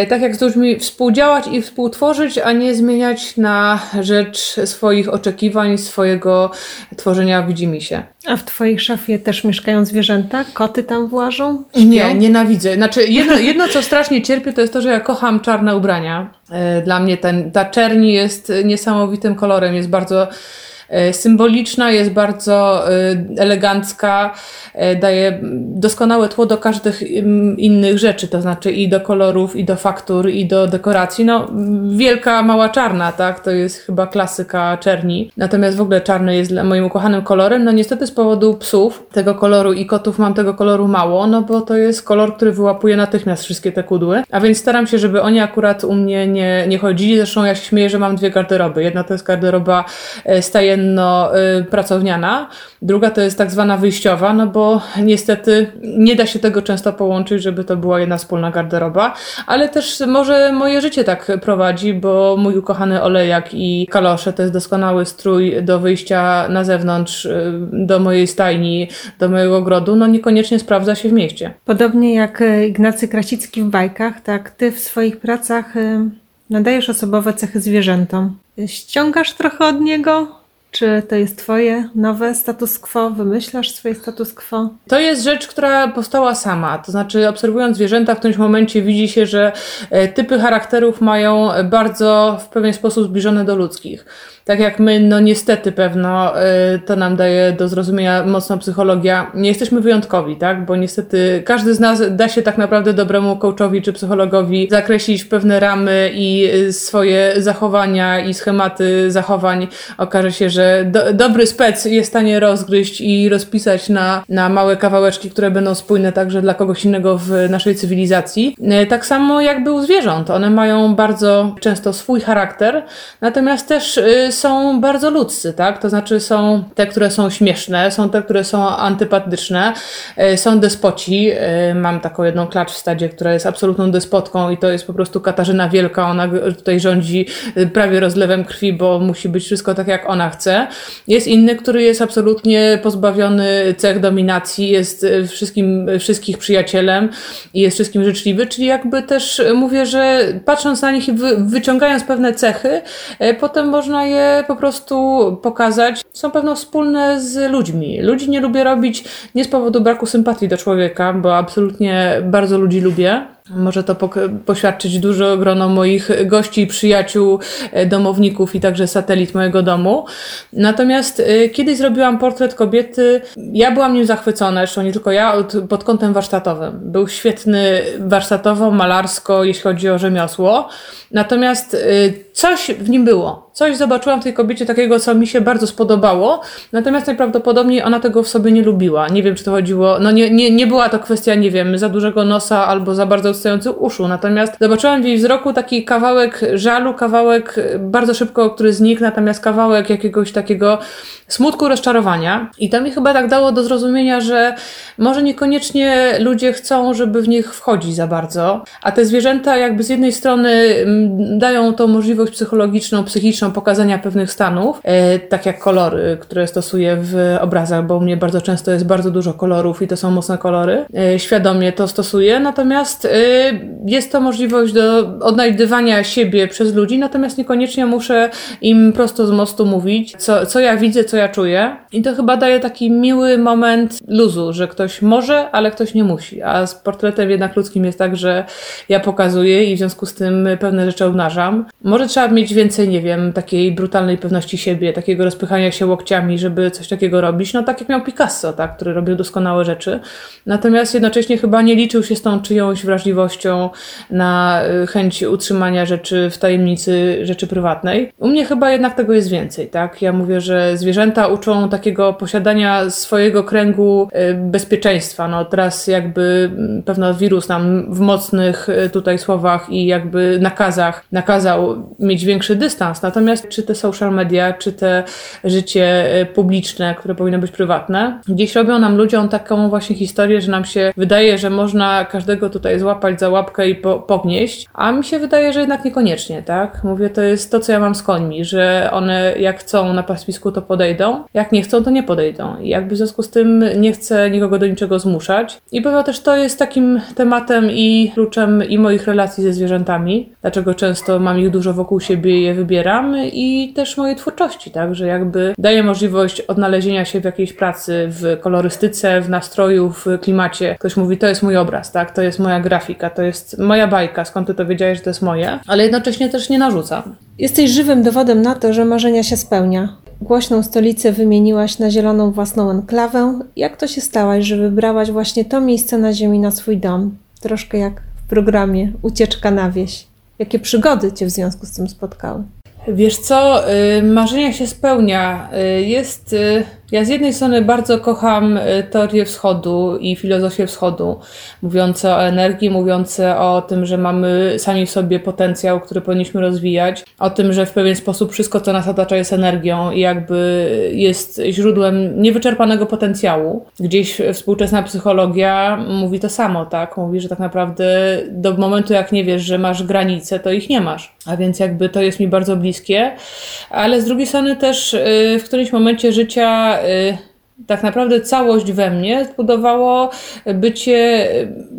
tak jak z ludźmi współdziałać i współtworzyć, a nie zmieniać na rzecz swoich oczekiwań, swojego tworzenia widzimy się. A w twojej szafie też mieszkają zwierzęta? Koty tam włażą? Śpią? Nie, nienawidzę. Znaczy, jedno, jedno, co strasznie cierpię, to jest to, że ja kocham czarne ubrania. E, dla mnie ten, ta czerni jest niesamowitym kolorem, jest bardzo E, symboliczna, jest bardzo e, elegancka, e, daje doskonałe tło do każdych innych rzeczy, to znaczy i do kolorów, i do faktur, i do dekoracji. No, wielka, mała czarna, tak? To jest chyba klasyka czerni. Natomiast w ogóle czarny jest dla moim ukochanym kolorem. No niestety z powodu psów tego koloru i kotów mam tego koloru mało, no bo to jest kolor, który wyłapuje natychmiast wszystkie te kudły. A więc staram się, żeby oni akurat u mnie nie, nie chodzili. Zresztą ja się śmieję, że mam dwie garderoby. Jedna to jest garderoba stajenna codzienno-pracowniana, druga to jest tak zwana wyjściowa, no bo niestety nie da się tego często połączyć, żeby to była jedna wspólna garderoba, ale też może moje życie tak prowadzi, bo mój ukochany olejak i kalosze to jest doskonały strój do wyjścia na zewnątrz, y, do mojej stajni, do mojego ogrodu, no niekoniecznie sprawdza się w mieście. Podobnie jak Ignacy Krasicki w bajkach, tak ty w swoich pracach y, nadajesz osobowe cechy zwierzętom. Ściągasz trochę od niego, czy to jest Twoje nowe status quo? Wymyślasz swoje status quo? To jest rzecz, która powstała sama. To znaczy, obserwując zwierzęta, w którymś momencie widzi się, że e, typy charakterów mają bardzo w pewien sposób zbliżone do ludzkich. Tak jak my, no niestety pewno y, to nam daje do zrozumienia mocno psychologia, nie jesteśmy wyjątkowi, tak? Bo niestety każdy z nas da się tak naprawdę dobremu coachowi czy psychologowi zakreślić pewne ramy i y, swoje zachowania i schematy zachowań. Okaże się, że do, dobry spec jest w stanie rozgryźć i rozpisać na, na małe kawałeczki, które będą spójne także dla kogoś innego w naszej cywilizacji. Y, tak samo jakby u zwierząt. One mają bardzo często swój charakter, natomiast też są bardzo ludzcy, tak? To znaczy są te, które są śmieszne, są te, które są antypatyczne, są despoci. Mam taką jedną klacz w stadzie, która jest absolutną despotką i to jest po prostu Katarzyna Wielka. Ona tutaj rządzi prawie rozlewem krwi, bo musi być wszystko tak, jak ona chce. Jest inny, który jest absolutnie pozbawiony cech dominacji, jest wszystkim, wszystkich przyjacielem i jest wszystkim życzliwy, czyli jakby też mówię, że patrząc na nich i wy, wyciągając pewne cechy, e, potem można je po prostu pokazać. Są pewno wspólne z ludźmi. Ludzi nie lubię robić nie z powodu braku sympatii do człowieka, bo absolutnie bardzo ludzi lubię. Może to poświadczyć dużo grono moich gości, przyjaciół, e, domowników i także satelit mojego domu. Natomiast e, kiedyś zrobiłam portret kobiety, ja byłam nim zachwycona, zresztą nie tylko ja, od, pod kątem warsztatowym. Był świetny warsztatowo, malarsko, jeśli chodzi o rzemiosło. Natomiast y, coś w nim było. Coś zobaczyłam w tej kobiecie takiego, co mi się bardzo spodobało. Natomiast najprawdopodobniej ona tego w sobie nie lubiła. Nie wiem, czy to chodziło. No nie, nie, nie była to kwestia, nie wiem, za dużego nosa albo za bardzo odstających uszu. Natomiast zobaczyłam w jej wzroku taki kawałek żalu, kawałek bardzo szybko, który znikł, natomiast kawałek jakiegoś takiego smutku, rozczarowania. I to mi chyba tak dało do zrozumienia, że może niekoniecznie ludzie chcą, żeby w nich wchodzić za bardzo, a te zwierzęta jakby z jednej strony mm, dają tą możliwość psychologiczną, psychiczną pokazania pewnych stanów, e, tak jak kolory, które stosuję w obrazach, bo u mnie bardzo często jest bardzo dużo kolorów i to są mocne kolory. E, świadomie to stosuję, natomiast e, jest to możliwość do odnajdywania siebie przez ludzi, natomiast niekoniecznie muszę im prosto z mostu mówić, co, co ja widzę, co ja czuję. I to chyba daje taki miły moment luzu, że ktoś może, ale ktoś nie musi. A z portretem jednak ludzkim jest tak, że ja pokazuję i w związku z tym pewne rzeczy obnażam. Może trzeba mieć więcej, nie wiem, takiej brutalnej pewności siebie, takiego rozpychania się łokciami, żeby coś takiego robić. No tak jak miał Picasso, tak, który robił doskonałe rzeczy. Natomiast jednocześnie chyba nie liczył się z tą czyjąś wrażliwością na y, chęć utrzymania rzeczy w tajemnicy rzeczy prywatnej. U mnie chyba jednak tego jest więcej, tak? Ja mówię, że zwierzęta uczą takiego posiadania swojego kręgu y, bezpieczeństwa. No teraz jakby mm, pewno wirus nam w mocnych y, tutaj słowach i jakby nakazach nakazał mieć większy dystans. Natomiast czy te social media, czy te życie publiczne, które powinno być prywatne, gdzieś robią nam ludziom taką właśnie historię, że nam się wydaje, że można każdego tutaj złapać za łapkę i po, pognieść, a mi się wydaje, że jednak niekoniecznie, tak? Mówię, to jest to, co ja mam z końmi, że one jak chcą na pastwisku, to podejdą podejdą, jak nie chcą, to nie podejdą. I jakby w związku z tym nie chcę nikogo do niczego zmuszać. I pewno też to jest takim tematem i kluczem i moich relacji ze zwierzętami, dlaczego często mam ich dużo wokół siebie i je wybieram i też mojej twórczości, tak, że jakby daję możliwość odnalezienia się w jakiejś pracy, w kolorystyce, w nastroju, w klimacie. Ktoś mówi, to jest mój obraz, tak, to jest moja grafika, to jest moja bajka, skąd ty to wiedziałeś, że to jest moje, ale jednocześnie też nie narzucam. Jesteś żywym dowodem na to, że marzenia się spełnia. Głośną stolicę wymieniłaś na zieloną własną enklawę. Jak to się stałaś, że wybrałaś właśnie to miejsce na ziemi na swój dom? Troszkę jak w programie Ucieczka na wieś. Jakie przygody cię w związku z tym spotkały? Wiesz co, y, marzenia się spełnia. Y, jest y, ja z jednej strony bardzo kocham y, teorię wschodu i filozofię wschodu, mówiące o energii, mówiące o tym, że mamy sami w sobie potencjał, który powinniśmy rozwijać, o tym, że w pewien sposób wszystko, co nas otacza, jest energią i jakby jest źródłem niewyczerpanego potencjału. Gdzieś współczesna psychologia mówi to samo, tak? Mówi, że tak naprawdę do momentu, jak nie wiesz, że masz granice, to ich nie masz. A więc jakby to jest mi bardzo bliskie, ale z drugiej strony też y, w którymś momencie życia tak naprawdę całość we mnie zbudowało bycie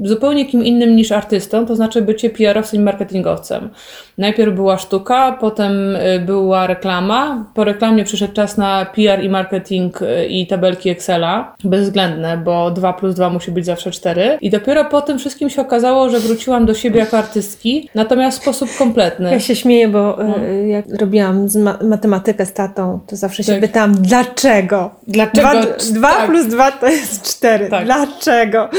zupełnie kim innym niż artystą, to znaczy bycie PR-owcem i marketingowcem. Najpierw była sztuka, potem y, była reklama. Po reklamie przyszedł czas na PR i marketing y, i tabelki Excela. Bezwzględne, bo 2 plus 2 musi być zawsze 4. I dopiero po tym wszystkim się okazało, że wróciłam do siebie jako artystki, natomiast w sposób kompletny. Ja się śmieję, bo no. jak robiłam ma matematykę z tatą, to zawsze się tak. pytałam, dlaczego? Dlaczego? 2 tak. plus 2 to jest 4. Tak. Dlaczego?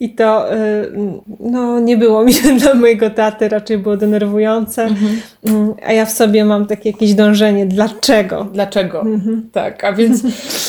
I to y, no, nie było mi dla mojego taty, raczej było denerwujące. Mhm. Mm, a ja w sobie mam takie jakieś dążenie. Dlaczego? Dlaczego? Mhm. Tak, a więc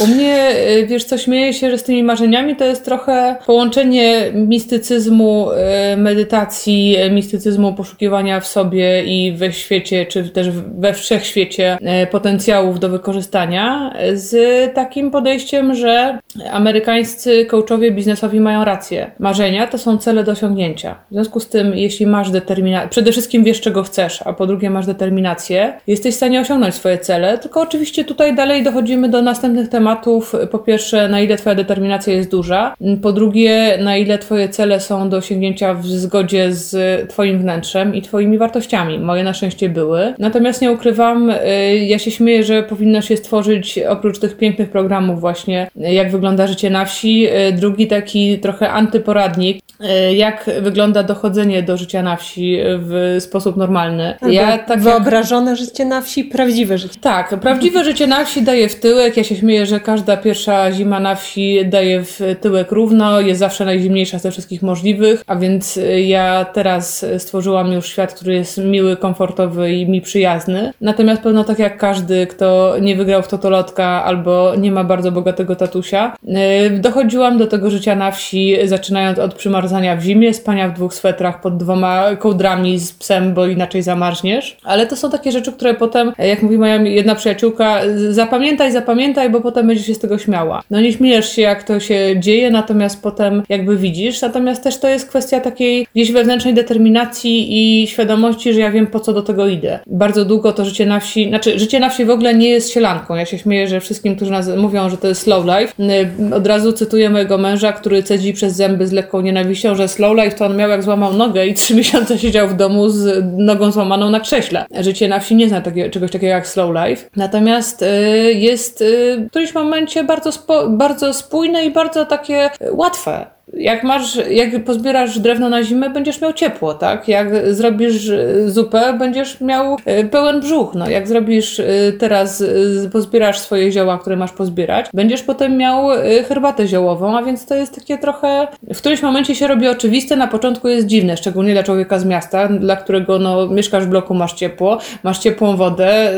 u mnie, y, wiesz co, śmieję się, że z tymi marzeniami to jest trochę połączenie mistycyzmu, y, medytacji, mistycyzmu poszukiwania w sobie i we świecie, czy też we wszechświecie potencjałów do wykorzystania z takim podejściem, że amerykańscy coachowie biznesowi mają rację. Marzenia to są cele do osiągnięcia. W związku z tym, jeśli masz determinację, przede wszystkim wiesz, czego chcesz, a po drugie masz determinację, jesteś w stanie osiągnąć swoje cele. Tylko oczywiście tutaj dalej dochodzimy do następnych tematów. Po pierwsze, na ile Twoja determinacja jest duża. Po drugie, na ile Twoje cele są do osiągnięcia w zgodzie z Twoim wnętrzem i Twoimi wartościami. Moje na szczęście były. Natomiast nie ukrywam, y, ja się śmieję, że powinno się stworzyć oprócz tych pięknych programów właśnie, jak wygląda życie na wsi, y, drugi taki trochę antyporadnik, jak wygląda dochodzenie do życia na wsi w sposób normalny. Ja, tak wyobrażone jak... życie na wsi, prawdziwe życie. Tak, prawdziwe życie na wsi daje w tyłek. Ja się śmieję, że każda pierwsza zima na wsi daje w tyłek równo, jest zawsze najzimniejsza ze wszystkich możliwych, a więc ja teraz stworzyłam już świat, który jest miły, komfortowy i mi przyjazny. Natomiast pewno tak jak każdy, kto nie wygrał w totolotka albo nie ma bardzo bogatego tatusia, y, dochodziłam do tego życia na wsi, zaczynając od przymarzania w zimie, spania w dwóch swetrach pod dwoma kołdrami z psem, bo inaczej zamarzniesz. Ale to są takie rzeczy, które potem, jak mówi moja jedna przyjaciółka, zapamiętaj, zapamiętaj, bo potem będziesz się z tego śmiała. No nie śmiejesz się, jak to się dzieje, natomiast potem jakby widzisz. Natomiast też to jest kwestia takiej gdzieś wewnętrznej determinacji i świadomości, że ja wiem, po co do tego idę. Bardzo długo to życie na wsi, znaczy życie na wsi w ogóle nie jest sielanką. Ja się śmieję, że wszystkim, którzy nas mówią, że to jest slow life, od razu cytuję mojego męża, który cedzi przez zęby z lekką nienawiścią, że slow life to on miał jak złamał nogę i trzy miesiące siedział w domu z nogą złamaną na krześle. Życie na wsi nie zna czegoś takiego jak slow life. Natomiast y, jest y, w którymś momencie bardzo, spo, bardzo spójne i bardzo takie łatwe jak masz, jak pozbierasz drewno na zimę, będziesz miał ciepło, tak? Jak zrobisz e, zupę, będziesz miał e, pełen brzuch, no. Jak zrobisz e, teraz, pozbierasz swoje zioła, które masz pozbierać, będziesz potem miał herbatę ziołową, a więc to jest takie trochę, w którymś momencie się robi oczywiste, na początku jest dziwne, szczególnie dla człowieka z miasta, dla którego, no, mieszkasz w bloku, masz ciepło, masz ciepłą wodę,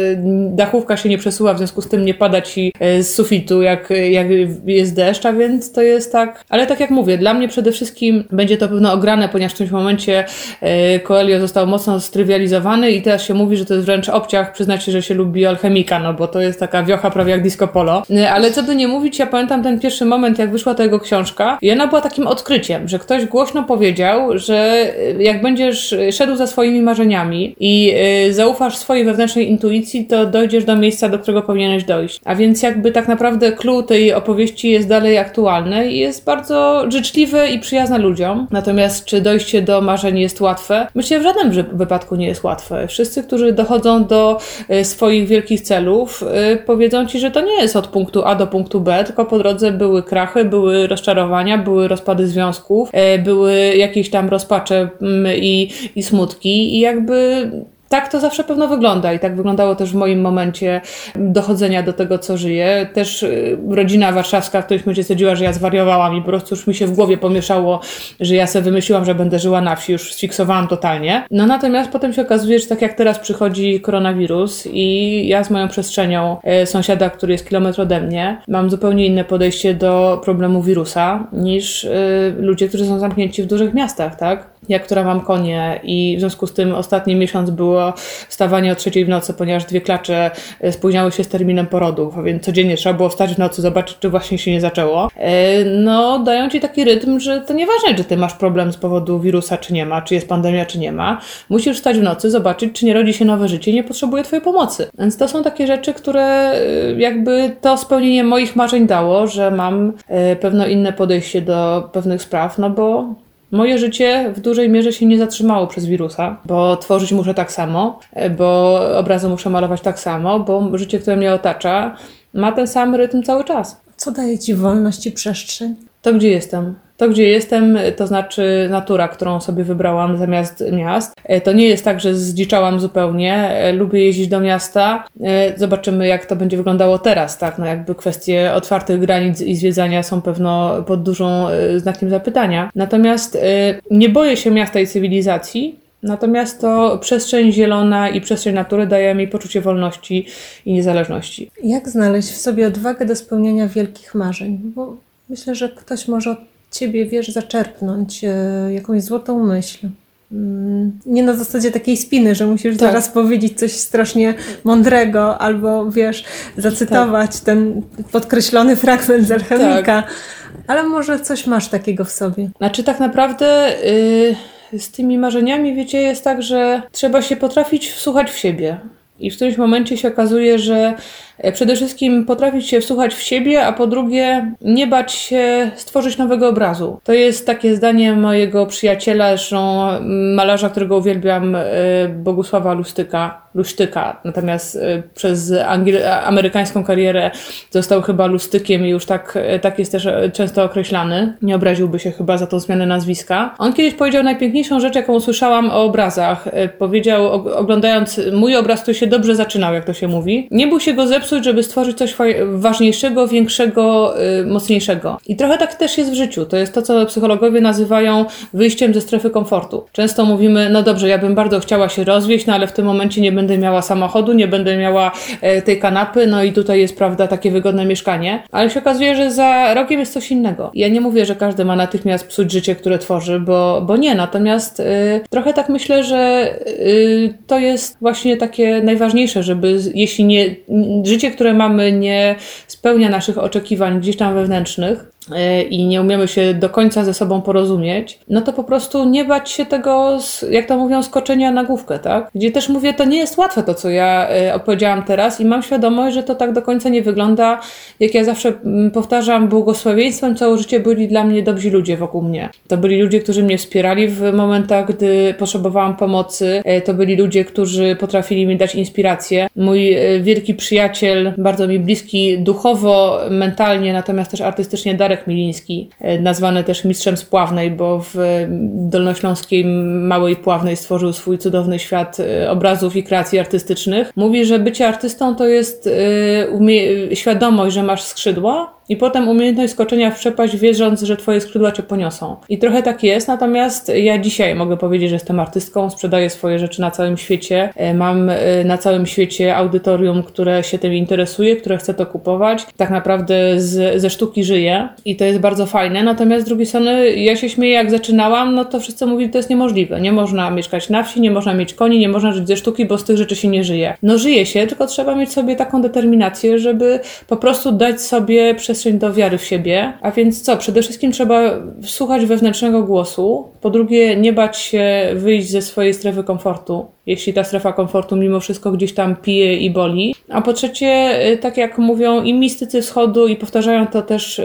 dachówka się nie przesuwa, w związku z tym nie pada ci z sufitu, jak, jak jest deszcz, a więc to jest tak, ale tak jak mówię, dla mnie przede wszystkim będzie to pewno ograne, ponieważ w którymś momencie e, Coelho został mocno strywializowany i teraz się mówi, że to jest wręcz obciach przyznać się, że się lubi alchemika, no bo to jest taka wiocha prawie jak disco polo. E, ale co by nie mówić, ja pamiętam ten pierwszy moment, jak wyszła ta jego książka i ona była takim odkryciem, że ktoś głośno powiedział, że e, jak będziesz szedł za swoimi marzeniami i zaufasz swojej wewnętrznej intuicji, to dojdziesz do miejsca, do którego powinieneś dojść. A więc jakby tak naprawdę clue tej opowieści jest dalej aktualny i jest bardzo życzliwy życzliwe i przyjazne ludziom. Natomiast czy dojście do marzeń jest łatwe? Myślę, w żadnym wypadku nie jest łatwe. Wszyscy, którzy dochodzą do e, swoich wielkich celów, e, powiedzą ci, że to nie jest od punktu A do punktu B, tylko po drodze były krachy, były rozczarowania, były rozpady związków, e, były jakieś tam rozpacze mm, i, i smutki i jakby tak to zawsze pewno wygląda i tak wyglądało też w moim momencie dochodzenia do tego, co żyję. Też y, rodzina warszawska w którymś momencie stwierdziła, że ja zwariowałam i po prostu już mi się w głowie pomieszało, że ja sobie wymyśliłam, że będę żyła na wsi, już sfiksowałam totalnie. No natomiast potem się okazuje, że tak jak teraz przychodzi koronawirus i ja z moją przestrzenią e, sąsiada, który jest kilometr ode mnie, mam zupełnie inne podejście do problemu wirusa niż e, ludzie, którzy są zamknięci w dużych miastach, tak? Ja, która mam konie i w związku z tym ostatni miesiąc było wstawanie o trzeciej w nocy, ponieważ dwie klacze e, spóźniały się z terminem porodów, a więc codziennie trzeba było wstać w nocy, zobaczyć, czy właśnie się nie zaczęło. E, no, dają ci taki rytm, że to nieważne, czy ty masz problem z powodu wirusa, czy nie ma, czy jest pandemia, czy nie ma. Musisz wstać w nocy, zobaczyć, czy nie rodzi się nowe życie i nie potrzebuje twojej pomocy. Więc to są takie rzeczy, które e, jakby to spełnienie moich marzeń dało, że mam pewno inne podejście do pewnych spraw, no bo Moje życie w dużej mierze się nie zatrzymało przez wirusa, bo tworzyć muszę tak samo, bo obrazy muszę malować tak samo, bo życie, które mnie otacza, ma ten sam rytm cały czas. Co daje Ci wolność i przestrzeń? To, gdzie jestem. To, gdzie jestem, to znaczy natura, którą sobie wybrałam zamiast miast. E, to nie jest tak, że zdziczałam zupełnie. E, lubię jeździć do miasta. E, zobaczymy, jak to będzie wyglądało teraz, tak? No jakby kwestie otwartych granic i zwiedzania są pewno pod dużą znakiem zapytania. Natomiast nie boję się miasta i cywilizacji, Natomiast to przestrzeń zielona i przestrzeń natury daje mi poczucie wolności i niezależności. Jak znaleźć w sobie odwagę do spełniania wielkich marzeń? Bo myślę, że ktoś może ciebie, wiesz, zaczerpnąć e, jakąś złotą myśl. Mm, nie na zasadzie takiej spiny, że musisz tak. zaraz powiedzieć coś strasznie mądrego, albo wiesz, zacytować tak. ten podkreślony fragment z alchemika, tak. ale może coś masz takiego w sobie. Znaczy, tak naprawdę. Yy, z tymi marzeniami, wiecie, jest tak, że trzeba się potrafić wsłuchać w siebie. I w którymś momencie się okazuje, że przede wszystkim potrafić się wsłuchać w siebie, a po drugie nie bać się stworzyć nowego obrazu. To jest takie zdanie mojego przyjaciela, zresztą malarza, którego uwielbiam, e, Bogusława Lustyka, Lusztyka. Natomiast e, przez amerykańską karierę został chyba Lustykiem i już tak, tak jest też często określany. Nie obraziłby się chyba za tą zmianę nazwiska. On kiedyś powiedział najpiękniejszą rzecz, jaką usłyszałam o obrazach. Powiedział, oglądając mój obraz, to się dobrze zaczynał, jak to się mówi. Nie bój się go zepsuć, zepsuć, żeby stworzyć coś ważniejszego, większego, y, mocniejszego. I trochę tak też jest w życiu. To jest to, co psychologowie nazywają wyjściem ze strefy komfortu. Często mówimy, no dobrze, ja bym bardzo chciała się rozwieść, no ale w tym momencie nie będę miała samochodu, nie będę miała e, tej kanapy, no i tutaj jest, prawda, takie wygodne mieszkanie. Ale się okazuje, że za rokiem jest coś innego. Ja nie mówię, że każdy ma natychmiast psuć życie, które tworzy, bo, bo nie. Natomiast y, trochę tak myślę, że y, to jest właśnie takie najważniejsze, żeby jeśli nie, życie życie, które mamy, nie spełnia naszych oczekiwań gdzieś tam wewnętrznych, i nie umiemy się do końca ze sobą porozumieć, no to po prostu nie bać się tego, jak to mówią, skoczenia na główkę, tak? Gdzie też mówię, to nie jest łatwe to, co ja e, opowiedziałam teraz i mam świadomość, że to tak do końca nie wygląda, jak ja zawsze mm, powtarzam, błogosławieństwem całe życie byli dla mnie dobrzy ludzie wokół mnie. To byli ludzie, którzy mnie wspierali w momentach, gdy potrzebowałam pomocy, e, to byli ludzie, którzy potrafili mi dać inspirację. Mój wielki przyjaciel, bardzo mi bliski duchowo, mentalnie, natomiast też artystycznie Darek Marek Miliński, e, nazwany też mistrzem spławnej, bo w Dolnośląskiej Małej Pławnej stworzył swój cudowny świat e, obrazów i kreacji artystycznych. Mówi, że bycie artystą to jest e, świadomość, że masz skrzydła, i potem umiejętność skoczenia w przepaść, wierząc, że twoje skrzydła cię poniosą. I trochę tak jest, natomiast ja dzisiaj mogę powiedzieć, że jestem artystką, sprzedaję swoje rzeczy na całym świecie. E, mam e, na całym świecie audytorium, które się tym interesuje, które chce to kupować. Tak naprawdę z, ze sztuki żyję i to jest bardzo fajne. Natomiast z drugiej strony ja się śmieję, jak zaczynałam, no to wszyscy mówili, to jest niemożliwe. Nie można mieszkać na wsi, nie można mieć koni, nie można żyć ze sztuki, bo z tych rzeczy się nie żyje. No żyje się, tylko trzeba mieć sobie taką determinację, żeby po prostu dać sobie przez przestrzeń do wiary w siebie. A więc co? Przede wszystkim trzeba słuchać wewnętrznego głosu. Po drugie, nie bać się wyjść ze swojej strefy komfortu, jeśli ta strefa komfortu mimo wszystko gdzieś tam pije i boli. A po trzecie, y, tak jak mówią i mistycy wschodu, i powtarzają to też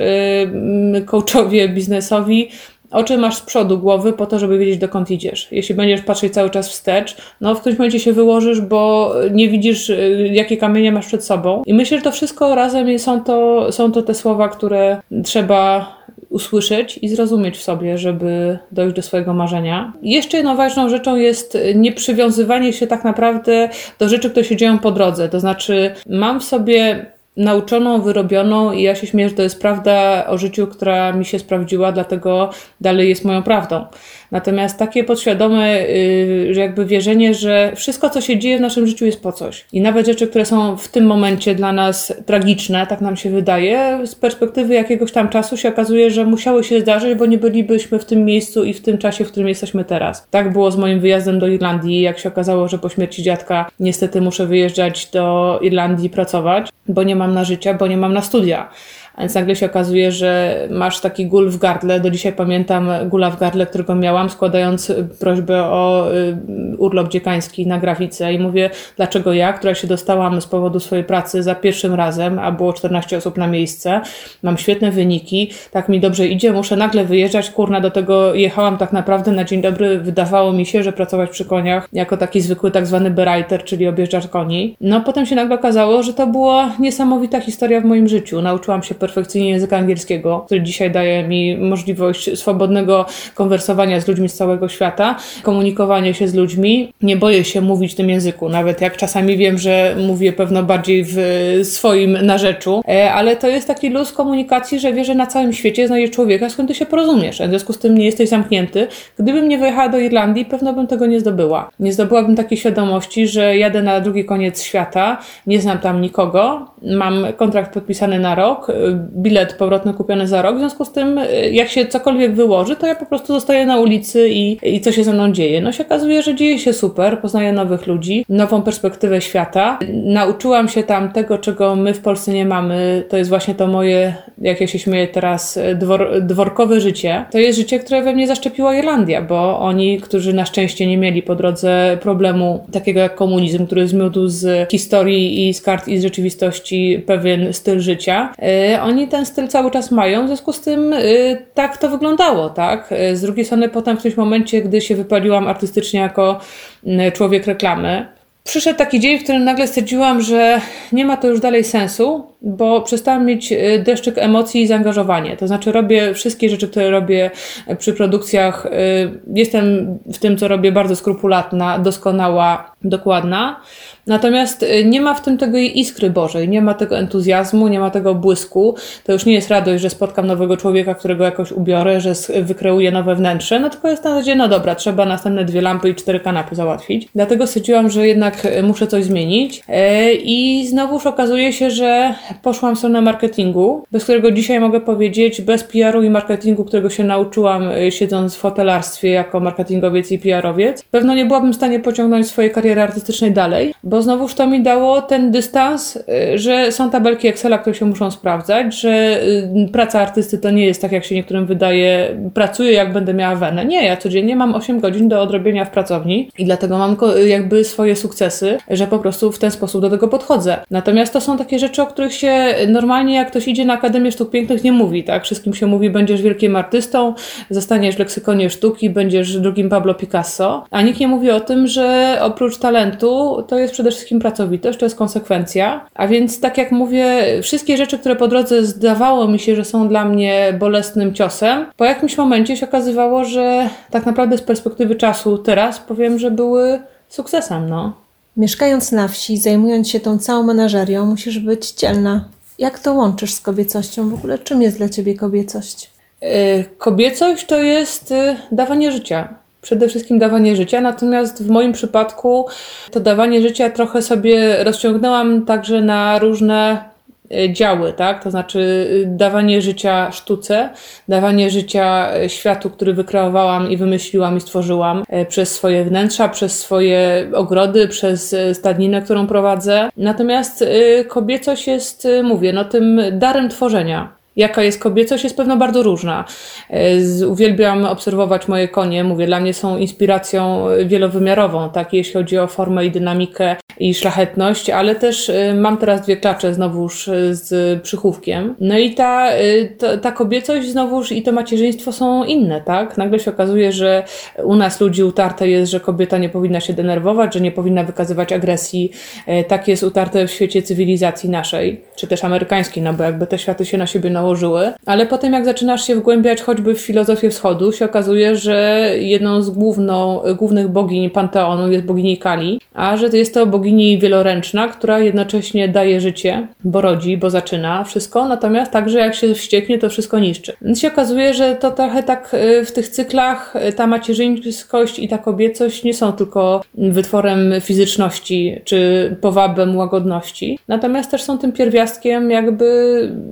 yy, coachowie biznesowi, oczy masz z przodu głowy po to, żeby wiedzieć dokąd idziesz. Jeśli będziesz patrzeć cały czas wstecz, no w którymś momencie się wyłożysz, bo nie widzisz, y, jakie kamienie masz przed sobą. I myślę, że to wszystko razem są to, są to te słowa, które trzeba usłyszeć i zrozumieć w sobie, żeby dojść do swojego marzenia. Jeszcze jedną ważną rzeczą jest nieprzywiązywanie się tak naprawdę do rzeczy, które się dzieją po drodze. To znaczy, mam w sobie nauczoną, wyrobioną i ja się śmieję, że to jest prawda o życiu, która mi się sprawdziła, dlatego dalej jest moją prawdą. Natomiast takie podświadome yy, jakby wierzenie, że wszystko, co się dzieje w naszym życiu jest po coś. I nawet rzeczy, które są w tym momencie dla nas tragiczne, tak nam się wydaje, z perspektywy jakiegoś tam czasu się okazuje, że musiały się zdarzyć, bo nie bylibyśmy w tym miejscu i w tym czasie, w którym jesteśmy teraz. Tak było z moim wyjazdem do Irlandii, jak się okazało, że po śmierci dziadka niestety muszę wyjeżdżać do Irlandii pracować, bo nie mam na życie, bo nie mam na studia a więc nagle się okazuje, że masz taki gul w gardle. Do dzisiaj pamiętam gula w gardle, którego miałam, składając prośbę o y, urlop dziekański na grafice i mówię, dlaczego ja, która się dostałam z powodu swojej pracy za pierwszym razem, a było 14 osób na miejsce, mam świetne wyniki, tak mi dobrze idzie, muszę nagle wyjeżdżać, kurna, do tego jechałam tak naprawdę na dzień dobry, wydawało mi się, że pracować przy koniach jako taki zwykły tak zwany berajter, czyli objeżdżacz koni. No potem się nagle okazało, że to była niesamowita historia w moim życiu. Nauczyłam się perfekcyjnie języka angielskiego, który dzisiaj daje mi możliwość swobodnego konwersowania z ludźmi z całego świata, komunikowania się z ludźmi. Nie boję się mówić w tym języku, nawet jak czasami wiem, że mówię pewno bardziej w swoim narzeczu, e, ale to jest taki luz komunikacji, że wie, że na całym świecie znajdziesz człowieka, z którym ty się porozumiesz, a w związku z tym nie jesteś zamknięty. Gdybym nie wyjechała do Irlandii, pewno bym tego nie zdobyła. Nie zdobyłabym takiej świadomości, że jadę na drugi koniec świata, nie znam tam nikogo, mam kontrakt podpisany na rok, bilet powrotny kupiony za rok, w związku z tym jak się cokolwiek wyłoży, to ja po prostu zostaję na ulicy i, i co się ze mną dzieje. No się okazuje, że dzieje się super, poznaję nowych ludzi, nową perspektywę świata. Nauczyłam się tam tego, czego my w Polsce nie mamy, to jest właśnie to moje, jak ja się śmieję teraz, dwor, dworkowe życie. To jest życie, które we mnie zaszczepiła Irlandia, bo oni, którzy na szczęście nie mieli po drodze problemu takiego jak komunizm, który zmiótł z historii i z kart i z rzeczywistości pewien styl życia, yy, oni ten styl cały czas mają, w związku z tym yy, tak to wyglądało, tak? Yy, z drugiej strony potem w którymś momencie, gdy się wypaliłam artystycznie jako człowiek reklamy, przyszedł taki dzień, w którym nagle stwierdziłam, że nie ma to już dalej sensu, bo przestałam mieć y, deszczyk emocji i zaangażowanie. To znaczy, robię wszystkie rzeczy, które robię przy produkcjach. Y, jestem w tym, co robię, bardzo skrupulatna, doskonała, dokładna. Natomiast nie ma w tym tego iskry Bożej, nie ma tego entuzjazmu, nie ma tego błysku. To już nie jest radość, że spotkam nowego człowieka, którego jakoś ubiorę, że wykreuję nowe wnętrze, no tylko jest na zasadzie, no dobra, trzeba następne dwie lampy i cztery kanapy załatwić. Dlatego stwierdziłam, że jednak muszę coś zmienić. I znowuż okazuje się, że poszłam w stronę marketingu, bez którego dzisiaj mogę powiedzieć, bez PR-u i marketingu, którego się nauczyłam y, siedząc w hotelarstwie jako marketingowiec i PR-owiec, pewno nie byłabym w stanie pociągnąć swojej kariery artystycznej dalej, bo znowuż to mi dało ten dystans, y, że są tabelki Excela, które się muszą sprawdzać, że y, praca artysty to nie jest tak, jak się niektórym wydaje, pracuję jak będę miała wenę. Nie, ja codziennie mam 8 godzin do odrobienia w pracowni i dlatego mam jakby swoje sukcesy, że po prostu w ten sposób do tego podchodzę. Natomiast to są takie rzeczy, o których się normalnie jak ktoś idzie na Akademię Sztuk Pięknych nie mówi, tak? Wszystkim się mówi, będziesz wielkim artystą, zostaniesz w leksykonie sztuki, będziesz drugim Pablo Picasso, a nikt nie mówi o tym, że oprócz talentu to jest przede wszystkim pracowitość, to jest konsekwencja, a więc tak jak mówię, wszystkie rzeczy, które po drodze zdawało mi się, że są dla mnie bolesnym ciosem, po jakimś momencie się okazywało, że tak naprawdę z perspektywy czasu teraz powiem, że były sukcesem, no. Mieszkając na wsi, zajmując się tą całą menażerią, musisz być dzielna. Jak to łączysz z kobiecością? W ogóle czym jest dla ciebie kobiecość? E, kobiecość to jest e, dawanie życia. Przede wszystkim dawanie życia, natomiast w moim przypadku to dawanie życia trochę sobie rozciągnęłam także na różne działy, tak? To znaczy y, dawanie życia sztuce, dawanie życia e, światu, który wykreowałam i wymyśliłam i stworzyłam e, przez swoje wnętrza, przez swoje ogrody, przez stadninę, którą prowadzę. Natomiast kobiecość jest, mówię, no tym darem tworzenia jaka jest kobiecość, jest pewno bardzo różna. Uwielbiam obserwować moje konie, mówię, dla mnie są inspiracją wielowymiarową, tak, jeśli chodzi o formę i dynamikę i szlachetność, ale też y, mam teraz dwie klacze znowuż z przychówkiem. No i ta, ta, ta kobiecość znowuż i to macierzyństwo są inne, tak? Nagle się okazuje, że u nas ludzi utarte jest, że kobieta nie powinna się denerwować, że nie powinna wykazywać agresji. Tak jest utarte w świecie cywilizacji naszej, czy też amerykańskiej, no bo jakby te światy się na siebie nałożyły. Ale potem jak zaczynasz się wgłębiać choćby w filozofię wschodu, się okazuje, że jedną z główną, głównych bogiń Panteonu jest bogini Kali, a że jest to bogini bogini wieloręczna, która jednocześnie daje życie, bo rodzi, bo zaczyna wszystko, natomiast także jak się wścieknie, to wszystko niszczy. Więc się okazuje, że to trochę tak y, w tych cyklach y, ta macierzyńskość i ta kobiecość nie są tylko wytworem fizyczności czy powabem łagodności, natomiast też są tym pierwiastkiem jakby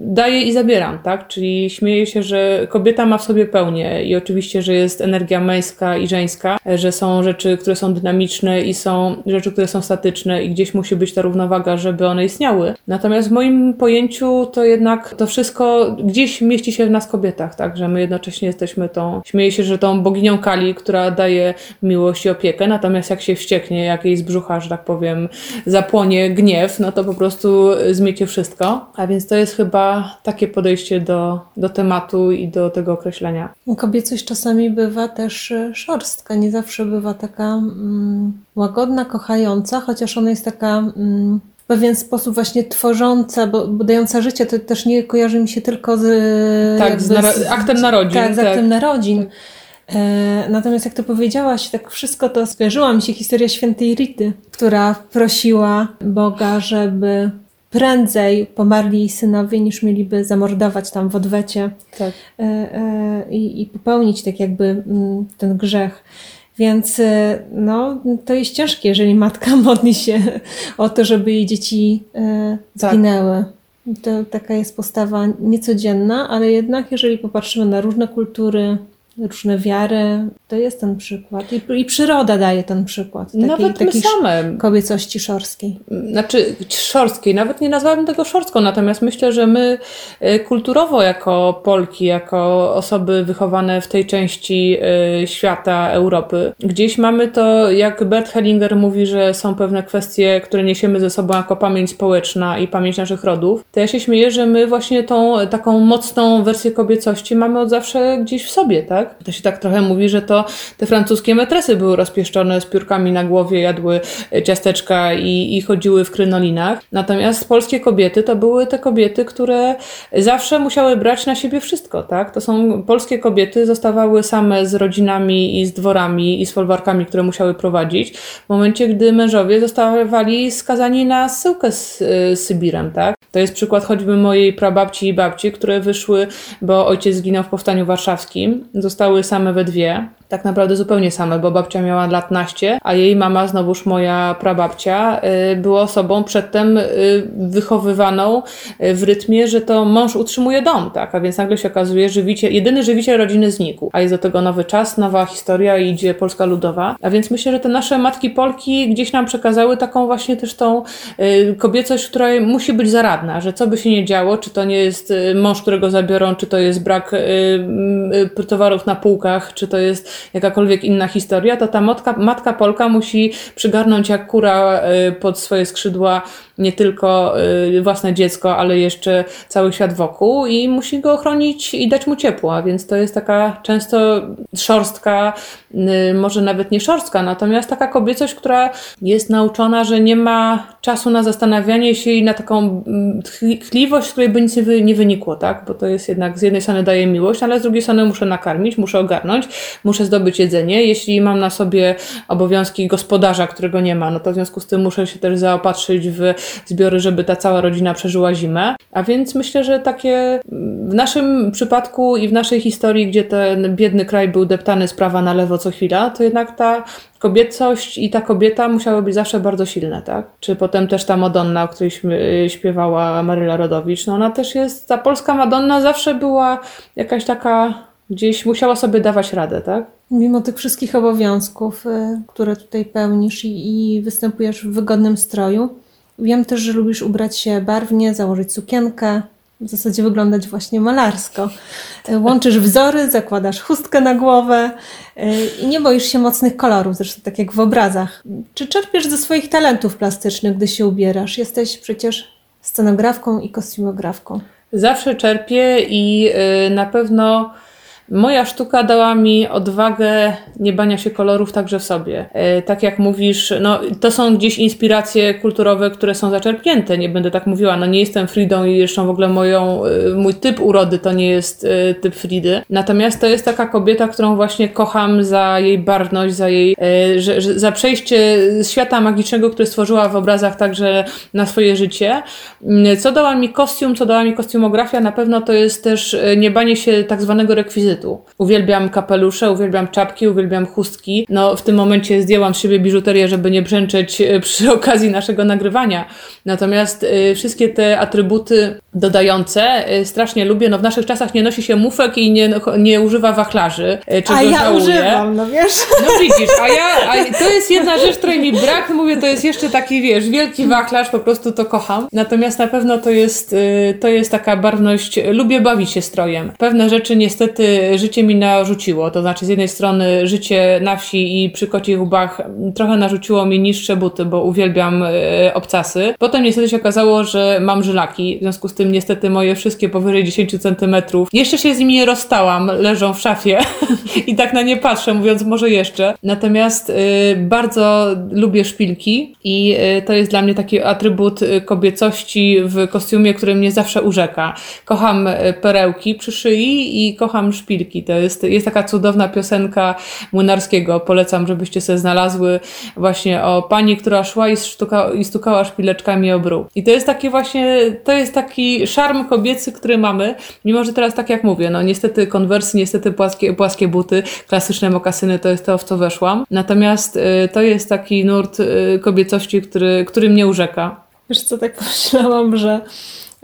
daje i zabiera tak? Czyli śmieję się, że kobieta ma w sobie pełnię i oczywiście, że jest energia męska i żeńska, że są rzeczy, które są dynamiczne i są rzeczy, które są statyczne i gdzieś musi być ta równowaga, żeby one istniały. Natomiast w moim pojęciu to jednak to wszystko gdzieś mieści się w nas kobietach, tak? Że my jednocześnie jesteśmy tą, śmieję się, że tą boginią Kali, która daje miłość i opiekę, natomiast jak się wścieknie, jak jej z brzucha, że tak powiem, zapłonie gniew, no to po prostu zmiecie wszystko. A więc to jest chyba takie podejście do, do tematu i do tego określenia. Kobiecość czasami bywa też e, szorstka, nie zawsze bywa taka mm, łagodna, kochająca, chociaż ona jest taka mm, w pewien sposób właśnie tworząca, bo, bo, dająca życie, to też nie kojarzy mi się tylko z... Tak, z, z aktem narodzin. Tak, z aktem tak. narodzin. E, natomiast jak to powiedziałaś, tak wszystko to skojarzyła mi się historia świętej Rity, która prosiła Boga, żeby prędzej pomarli jej synowie, niż mieliby zamordować tam w odwecie tak. E, e, i, i popełnić tak jakby mm, ten grzech. Więc no, to jest ciężkie, jeżeli matka modli się o to, żeby jej dzieci tak. zginęły. Tak. To taka jest postawa niecodzienna, ale jednak jeżeli popatrzymy na różne kultury, różne wiary. To jest ten przykład. I, i przyroda daje ten przykład. Takiej, nawet my same. Kobiecości szorskiej. Znaczy szorskiej, nawet nie nazwałabym tego szorską, natomiast myślę, że my e, kulturowo jako Polki, jako osoby wychowane w tej części e, świata, Europy, gdzieś mamy to, jak Bert Hellinger mówi, że są pewne kwestie, które niesiemy ze sobą jako pamięć społeczna i pamięć naszych rodów, to ja się śmieję, że my właśnie tą taką mocną wersję kobiecości mamy od zawsze gdzieś w sobie, tak? Tak? To się tak trochę mówi, że to te francuskie metresy były rozpieszczone z piórkami na głowie, jadły ciasteczka i, i chodziły w krynolinach. Natomiast polskie kobiety to były te kobiety, które zawsze musiały brać na siebie wszystko, tak? To są polskie kobiety, zostawały same z rodzinami i z dworami i z folwarkami, które musiały prowadzić. W momencie, gdy mężowie zostawali skazani na syłkę z, z Sybirem, tak? To jest przykład choćby mojej prababci i babci, które wyszły, bo ojciec zginął w powstaniu warszawskim. Zostały same we dwie tak naprawdę zupełnie same, bo babcia miała lat naście, a jej mama, znowuż moja prababcia, y, była osobą przedtem y, wychowywaną y, w rytmie, że to mąż utrzymuje dom, tak? A więc nagle się okazuje, że jedyny żywiciel rodziny znikł. A jest do tego nowy czas, nowa historia i idzie Polska Ludowa. A więc myślę, że te nasze matki Polki gdzieś nam przekazały taką właśnie też tą kobiecość, która musi być zaradna, że co by się nie działo, czy to nie jest mąż, którego zabiorą, czy to jest brak towarów na półkach, czy to jest jakakolwiek inna historia, to ta matka, matka Polka musi przygarnąć jak kura y, pod swoje skrzydła nie tylko y, własne dziecko, ale jeszcze cały świat wokół i musi go ochronić i dać mu ciepło. A więc to jest taka często szorstka, y, może nawet nie szorstka, natomiast taka kobiecość, która jest nauczona, że nie ma czasu na zastanawianie się i na taką mm, tchliwość, z której by nic nie wynikło, tak? Bo to jest jednak z jednej strony daje miłość, ale z drugiej strony muszę nakarmić, muszę ogarnąć, muszę zdobyć jedzenie. Jeśli mam na sobie obowiązki gospodarza, którego nie ma, no to w związku z tym muszę się też zaopatrzyć w zbiory, żeby ta cała rodzina przeżyła zimę. A więc myślę, że takie w naszym przypadku i w naszej historii, gdzie ten biedny kraj był deptany z prawa na lewo co chwila, to jednak ta kobiecość i ta kobieta musiały być zawsze bardzo silne, tak? Czy potem też ta Madonna, o której śpiewała Maryla Rodowicz, no ona też jest, ta polska Madonna zawsze była jakaś taka, gdzieś musiała sobie dawać radę, tak? Mimo tych wszystkich obowiązków, y, które tutaj pełnisz i, i występujesz w wygodnym stroju, Wiem też, że lubisz ubrać się barwnie, założyć sukienkę, w zasadzie wyglądać właśnie malarsko. E, łączysz wzory, zakładasz chustkę na głowę e, i nie boisz się mocnych kolorów, zresztą tak jak w obrazach. Czy czerpiesz ze swoich talentów plastycznych, gdy się ubierasz? Jesteś przecież scenografką i kostiumografką. Zawsze czerpię i y, na pewno Moja sztuka dała mi odwagę nie bania się kolorów także w sobie. E, tak jak mówisz, no to są gdzieś inspiracje kulturowe, które są zaczerpnięte, nie będę tak mówiła, no nie jestem Fridą i jeszcze w ogóle moją, e, mój typ urody to nie jest e, typ Fridy. Natomiast to jest taka kobieta, którą właśnie kocham za jej barwność, za jej, że, że, za przejście świata magicznego, który stworzyła w obrazach także na swoje życie. Mm, co dała mi kostium, co dała mi kostiumografia, na pewno to jest też nie banie się tak zwanego rekwizytu Uwielbiam kapelusze, uwielbiam czapki, uwielbiam chustki. No w tym momencie zdjęłam z siebie biżuterię, żeby nie brzęczeć e, przy okazji naszego nagrywania. Natomiast y, wszystkie te atrybuty dodające y, strasznie lubię. No w naszych czasach nie nosi się mufek i nie, nie używa wachlarzy. Y, a ja żałuję. używam, no wiesz. No widzisz, a ja, a to jest jedna rzecz, której mi brak. Mówię, to jest jeszcze taki, wiesz, wielki wachlarz, po prostu to kocham. Natomiast na pewno to jest, to jest taka barwność, lubię bawić się strojem. Pewne rzeczy niestety życie mi narzuciło. To znaczy z jednej strony życie na wsi i przy kocich łbach trochę narzuciło mi niższe buty, bo uwielbiam obcasy. Potem niestety się okazało, że mam żylaki, w związku z tym niestety moje wszystkie powyżej 10 centymetrów. Jeszcze się z nimi nie rozstałam, leżą w szafie i tak na nie patrzę, mówiąc może jeszcze. Natomiast y, bardzo lubię szpilki i y, to jest dla mnie taki atrybut y, kobiecości w kostiumie, który mnie zawsze urzeka. Kocham y, perełki przy szyi i kocham szpilki. To jest, jest taka cudowna piosenka Młynarskiego, polecam, żebyście sobie znalazły właśnie o pani, która szła i, sztuka, i stukała szpileczkami obru. I to jest takie właśnie, to jest taki szarm kobiecy, który mamy, mimo że teraz tak jak mówię, no niestety konwersy, niestety płaskie, płaskie buty, klasyczne mokasyny to jest to, w co weszłam. Natomiast y, to jest taki nurt y, kobiecości, który, który mnie urzeka. Wiesz co, tak pomyślałam, że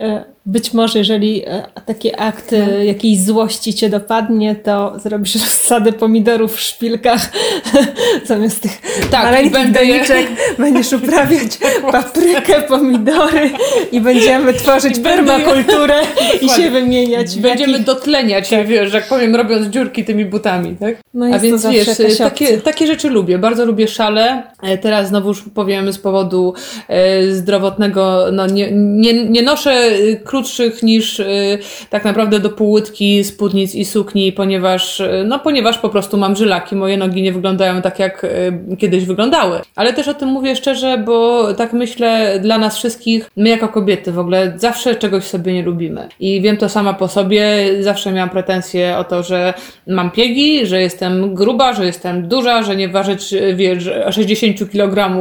y, być może, jeżeli e, taki akt no. jakiejś złości cię dopadnie, to zrobisz rozsadę pomidorów w szpilkach zamiast tych tak, maleńkich będę doniczek. Będziesz uprawiać paprykę, pomidory i będziemy tworzyć I permakulturę i się wymieniać. Będziemy jakich... dotleniać, tak. wiesz, jak powiem, robiąc dziurki tymi butami, tak? No A więc wiesz, takie, takie rzeczy lubię. Bardzo lubię szale. E, teraz znowuż powiem z powodu e, zdrowotnego, no nie, nie, nie noszę krótszych niż y, tak naprawdę do półłytki spódnic i sukni, ponieważ, y, no ponieważ po prostu mam żylaki, moje nogi nie wyglądają tak jak y, kiedyś wyglądały. Ale też o tym mówię szczerze, bo tak myślę dla nas wszystkich, my jako kobiety w ogóle zawsze czegoś sobie nie lubimy. I wiem to sama po sobie, zawsze miałam pretensje o to, że mam piegi, że jestem gruba, że jestem duża, że nie ważyć wiesz, 60 kg,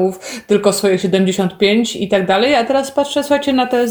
tylko swoje 75 i tak dalej. A teraz patrzę, słuchajcie, na te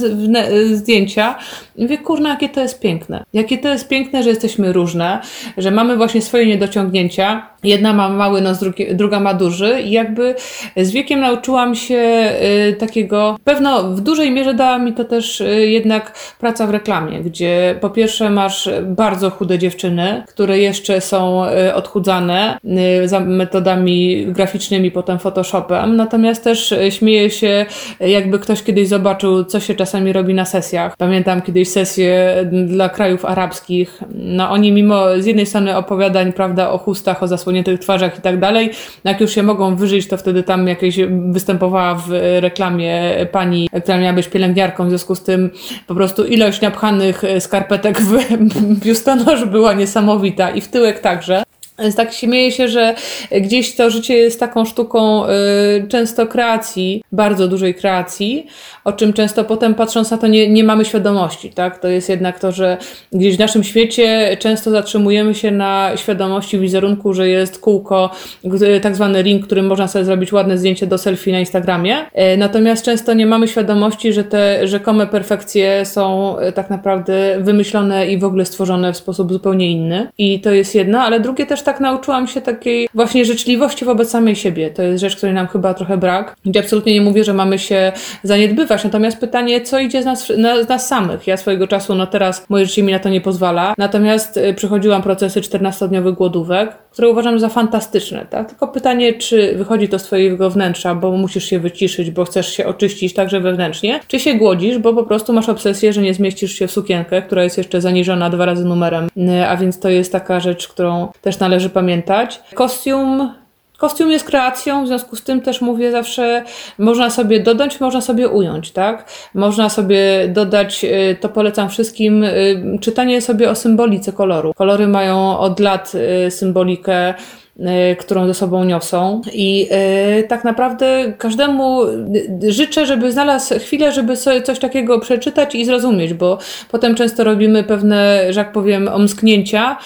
zdjęcia zdjęcia i mówię, kurna, jakie to jest piękne. Jakie to jest piękne, że jesteśmy różne, że mamy właśnie swoje niedociągnięcia. Jedna ma mały nos, drugi, druga ma duży i jakby z wiekiem nauczyłam się y, takiego, pewno w dużej mierze dała mi to też y, jednak praca w reklamie, gdzie po pierwsze masz bardzo chude dziewczyny, które jeszcze są y, odchudzane za metodami graficznymi, potem Photoshopem, natomiast też śmieję się, jakby ktoś kiedyś zobaczył, co się czasami robi na sesjach. Pamiętam kiedyś sesję dla krajów arabskich. No oni mimo z jednej strony opowiadań, prawda, o chustach, o zasłoniętych twarzach i tak dalej, jak już się mogą wyżyć, to wtedy tam jakieś występowała w reklamie pani, która miała być pielęgniarką, w związku z tym po prostu ilość napchanych skarpetek w biustonosz była niesamowita i w tyłek także. Tak śmieję się, że gdzieś to życie jest taką sztuką y, często kreacji, bardzo dużej kreacji, o czym często potem patrząc na to nie, nie mamy świadomości, tak? To jest jednak to, że gdzieś w naszym świecie często zatrzymujemy się na świadomości wizerunku, że jest kółko, tak zwany ring, którym można sobie zrobić ładne zdjęcie do selfie na Instagramie. E, natomiast często nie mamy świadomości, że te rzekome perfekcje są e, tak naprawdę wymyślone i w ogóle stworzone w sposób zupełnie inny. I to jest jedno, ale drugie też tak nauczyłam się takiej właśnie życzliwości wobec samej siebie. To jest rzecz, której nam chyba trochę brak. Gdzie absolutnie nie mówię, że mamy się zaniedbywać. Natomiast pytanie, co idzie z nas, na, z nas samych? Ja swojego czasu, no teraz moje życie mi na to nie pozwala. Natomiast y, przechodziłam procesy 14-dniowych głodówek, które uważam za fantastyczne, tak? Tylko pytanie, czy wychodzi to z twojego wnętrza, bo musisz się wyciszyć, bo chcesz się oczyścić także wewnętrznie, czy się głodzisz, bo po prostu masz obsesję, że nie zmieścisz się w sukienkę, która jest jeszcze zaniżona dwa razy numerem. Y, a więc to jest taka rzecz, którą też należy należy pamiętać. Kostium Kostium jest kreacją, w związku z tym też mówię zawsze, można sobie dodać, można sobie ująć, tak? Można sobie dodać, y, to polecam wszystkim, y, czytanie sobie o symbolice koloru. Kolory mają od lat y, symbolikę którą ze sobą niosą. I e, tak naprawdę każdemu życzę, żeby znalazł chwilę, żeby sobie coś takiego przeczytać i zrozumieć, bo potem często robimy pewne, że jak powiem, omsknięcia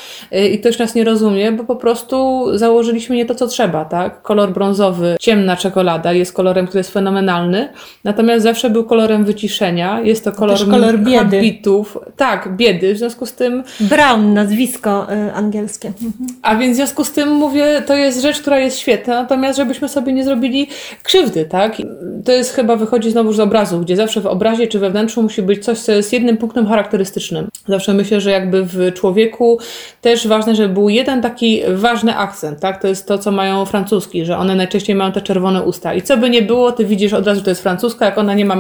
i ktoś nas nie rozumie, bo po prostu założyliśmy nie to, co trzeba, tak? Kolor brązowy, ciemna czekolada jest kolorem, który jest fenomenalny, natomiast zawsze był kolorem wyciszenia. Jest to kolor, Też kolor biedy. habitów. Tak, biedy. W związku z tym. Brown, nazwisko y, angielskie. A więc w związku z tym mówię, to jest rzecz, która jest świetna, natomiast żebyśmy sobie nie zrobili krzywdy, tak? To jest chyba wychodzi znowu z obrazu, gdzie zawsze w obrazie czy we wnętrzu musi być coś, co jest jednym punktem charakterystycznym. Zawsze myślę, że jakby w człowieku też ważne, żeby był jeden taki ważny akcent, tak? To jest to, co mają francuski, że one najczęściej mają te czerwone usta. I co by nie było, ty widzisz od razu, że to jest francuska, jak ona nie ma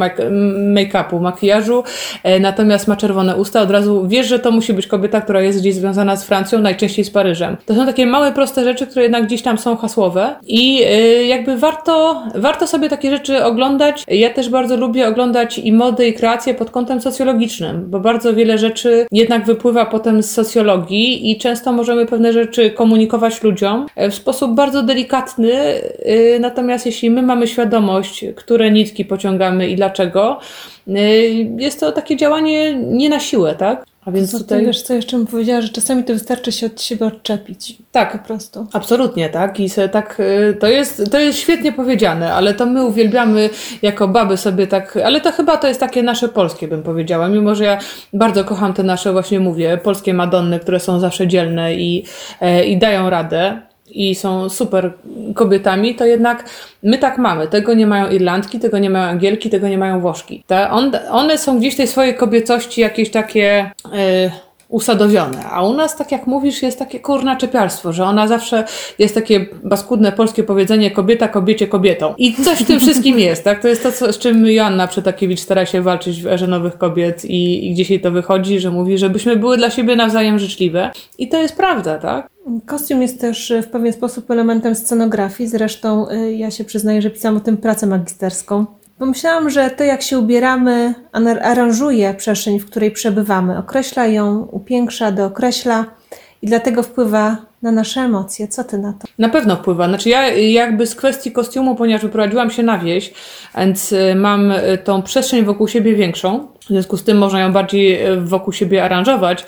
make-upu, makijażu, e, natomiast ma czerwone usta, od razu wiesz, że to musi być kobieta, która jest gdzieś związana z Francją, najczęściej z Paryżem. To są takie małe, proste rzeczy, które jednak gdzieś tam są hasłowe i e, jakby warto, warto sobie takie rzeczy oglądać. Ja też bardzo lubię oglądać i modę, i kreację pod kątem socjologicznym, bo bardzo wiele rzeczy jednak wypływa potem z socjologii i często możemy pewne rzeczy komunikować ludziom e, w sposób bardzo delikatny, natomiast jeśli my mamy świadomość, które nitki pociągamy i dlaczego, jest to takie działanie nie na siłę, tak? A więc co, tutaj... Wiesz, co jeszcze bym powiedziała, że czasami to wystarczy się od siebie odczepić. Tak. Po prostu. Absolutnie, tak. I tak, y, to jest, to jest świetnie powiedziane, ale to my uwielbiamy jako baby sobie tak, ale to chyba to jest takie nasze polskie, bym powiedziała. Mimo, że ja bardzo kocham te nasze, właśnie mówię, polskie Madonny, które są zawsze dzielne i, e, i dają radę i są super kobietami, to jednak my tak mamy. Tego nie mają Irlandki, tego nie mają Angielki, tego nie mają Włoszki. Te, on, one są gdzieś tej swojej kobiecości jakieś takie... Yy, usadowione. A u nas, tak jak mówisz, jest takie kurna czepiarstwo, że ona zawsze jest takie baskudne polskie powiedzenie kobieta kobiecie kobietą. I coś w tym wszystkim jest, tak? To jest to, co, z czym Joanna Przetakiewicz stara się walczyć w erze nowych kobiet i, i gdzieś jej to wychodzi, że mówi, żebyśmy były dla siebie nawzajem życzliwe. I to jest prawda, tak? Kostium jest też w pewien sposób elementem scenografii. Zresztą y, ja się przyznaję, że pisałam o tym pracę magisterską. Pomyślałam, że to jak się ubieramy aranżuje przestrzeń, w której przebywamy, określa ją, upiększa, dookreśla i dlatego wpływa na nasze emocje. Co ty na to? Na pewno wpływa. Znaczy ja jakby z kwestii kostiumu, ponieważ wyprowadziłam się na wieś, więc y, mam tą przestrzeń wokół siebie większą, w związku z tym można ją bardziej wokół siebie aranżować,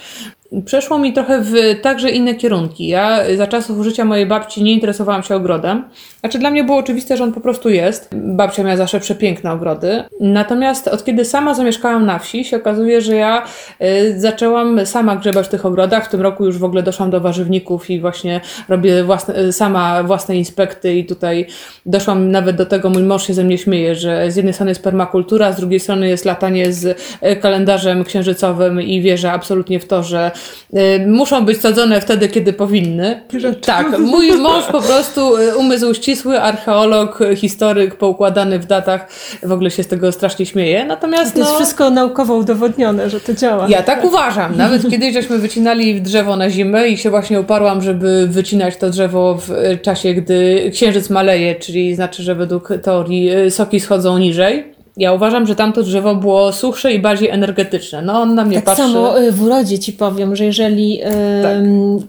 przeszło mi trochę w także inne kierunki. Ja za czasów życia mojej babci nie interesowałam się ogrodem. Znaczy dla mnie było oczywiste, że on po prostu jest. Babcia miała zawsze przepiękne ogrody. Natomiast od kiedy sama zamieszkałam na wsi, się okazuje, że ja y, zaczęłam sama grzebać w tych ogrodach. W tym roku już w ogóle doszłam do warzywników i właśnie robię własne, y, sama własne inspekty i tutaj doszłam nawet do tego, mój mąż się ze mnie śmieje, że z jednej strony jest permakultura, z drugiej strony jest latanie z y, kalendarzem księżycowym i wierzę absolutnie w to, że Y, muszą być sadzone wtedy, kiedy powinny. Rzeczy. Tak, mój mąż po prostu y, umysł ścisły, archeolog, historyk, poukładany w datach, w ogóle się z tego strasznie śmieje. Natomiast to jest no, wszystko naukowo udowodnione, że to działa. Ja tak uważam. Nawet kiedyś żeśmy wycinali drzewo na zimę i się właśnie uparłam, żeby wycinać to drzewo w czasie, gdy księżyc maleje, czyli znaczy, że według teorii soki schodzą niżej. Ja uważam, że tamto drzewo było suchsze i bardziej energetyczne. No on na mnie tak patrzy. Tak samo y, w urodzie ci powiem, że jeżeli tak.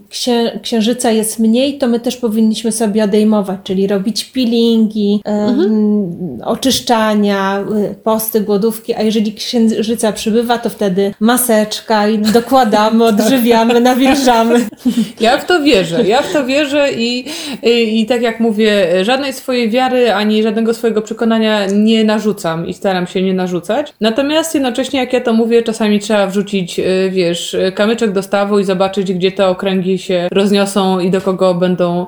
księ, księżyca jest mniej, to my też powinniśmy sobie odejmować, czyli robić peelingi, mhm. oczyszczania, y, posty, głodówki, a jeżeli księżyca przybywa, to wtedy maseczka i dokładamy, odżywiamy, nawilżamy. Ja w to wierzę, ja w to wierzę i, i, i tak jak mówię, żadnej swojej wiary ani żadnego swojego przekonania nie narzucam i staram się nie narzucać. Natomiast jednocześnie, jak ja to mówię, czasami trzeba wrzucić, y, wiesz, kamyczek do stawu i zobaczyć, gdzie te okręgi się rozniosą i do kogo będą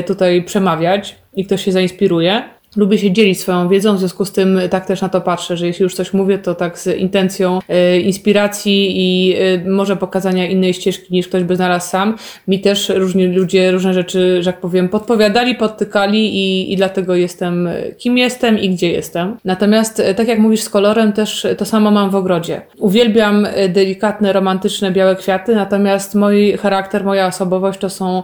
y, tutaj przemawiać i ktoś się zainspiruje lubię się dzielić swoją wiedzą, w związku z tym tak też na to patrzę, że jeśli już coś mówię, to tak z intencją y, inspiracji i y, może pokazania innej ścieżki niż ktoś by znalazł sam. Mi też różni ludzie różne rzeczy, że jak powiem, podpowiadali, podtykali i, i dlatego jestem e, kim jestem i gdzie jestem. Natomiast tak jak mówisz z kolorem, też to samo mam w ogrodzie. Uwielbiam delikatne, romantyczne, białe kwiaty, natomiast mój charakter, moja osobowość to są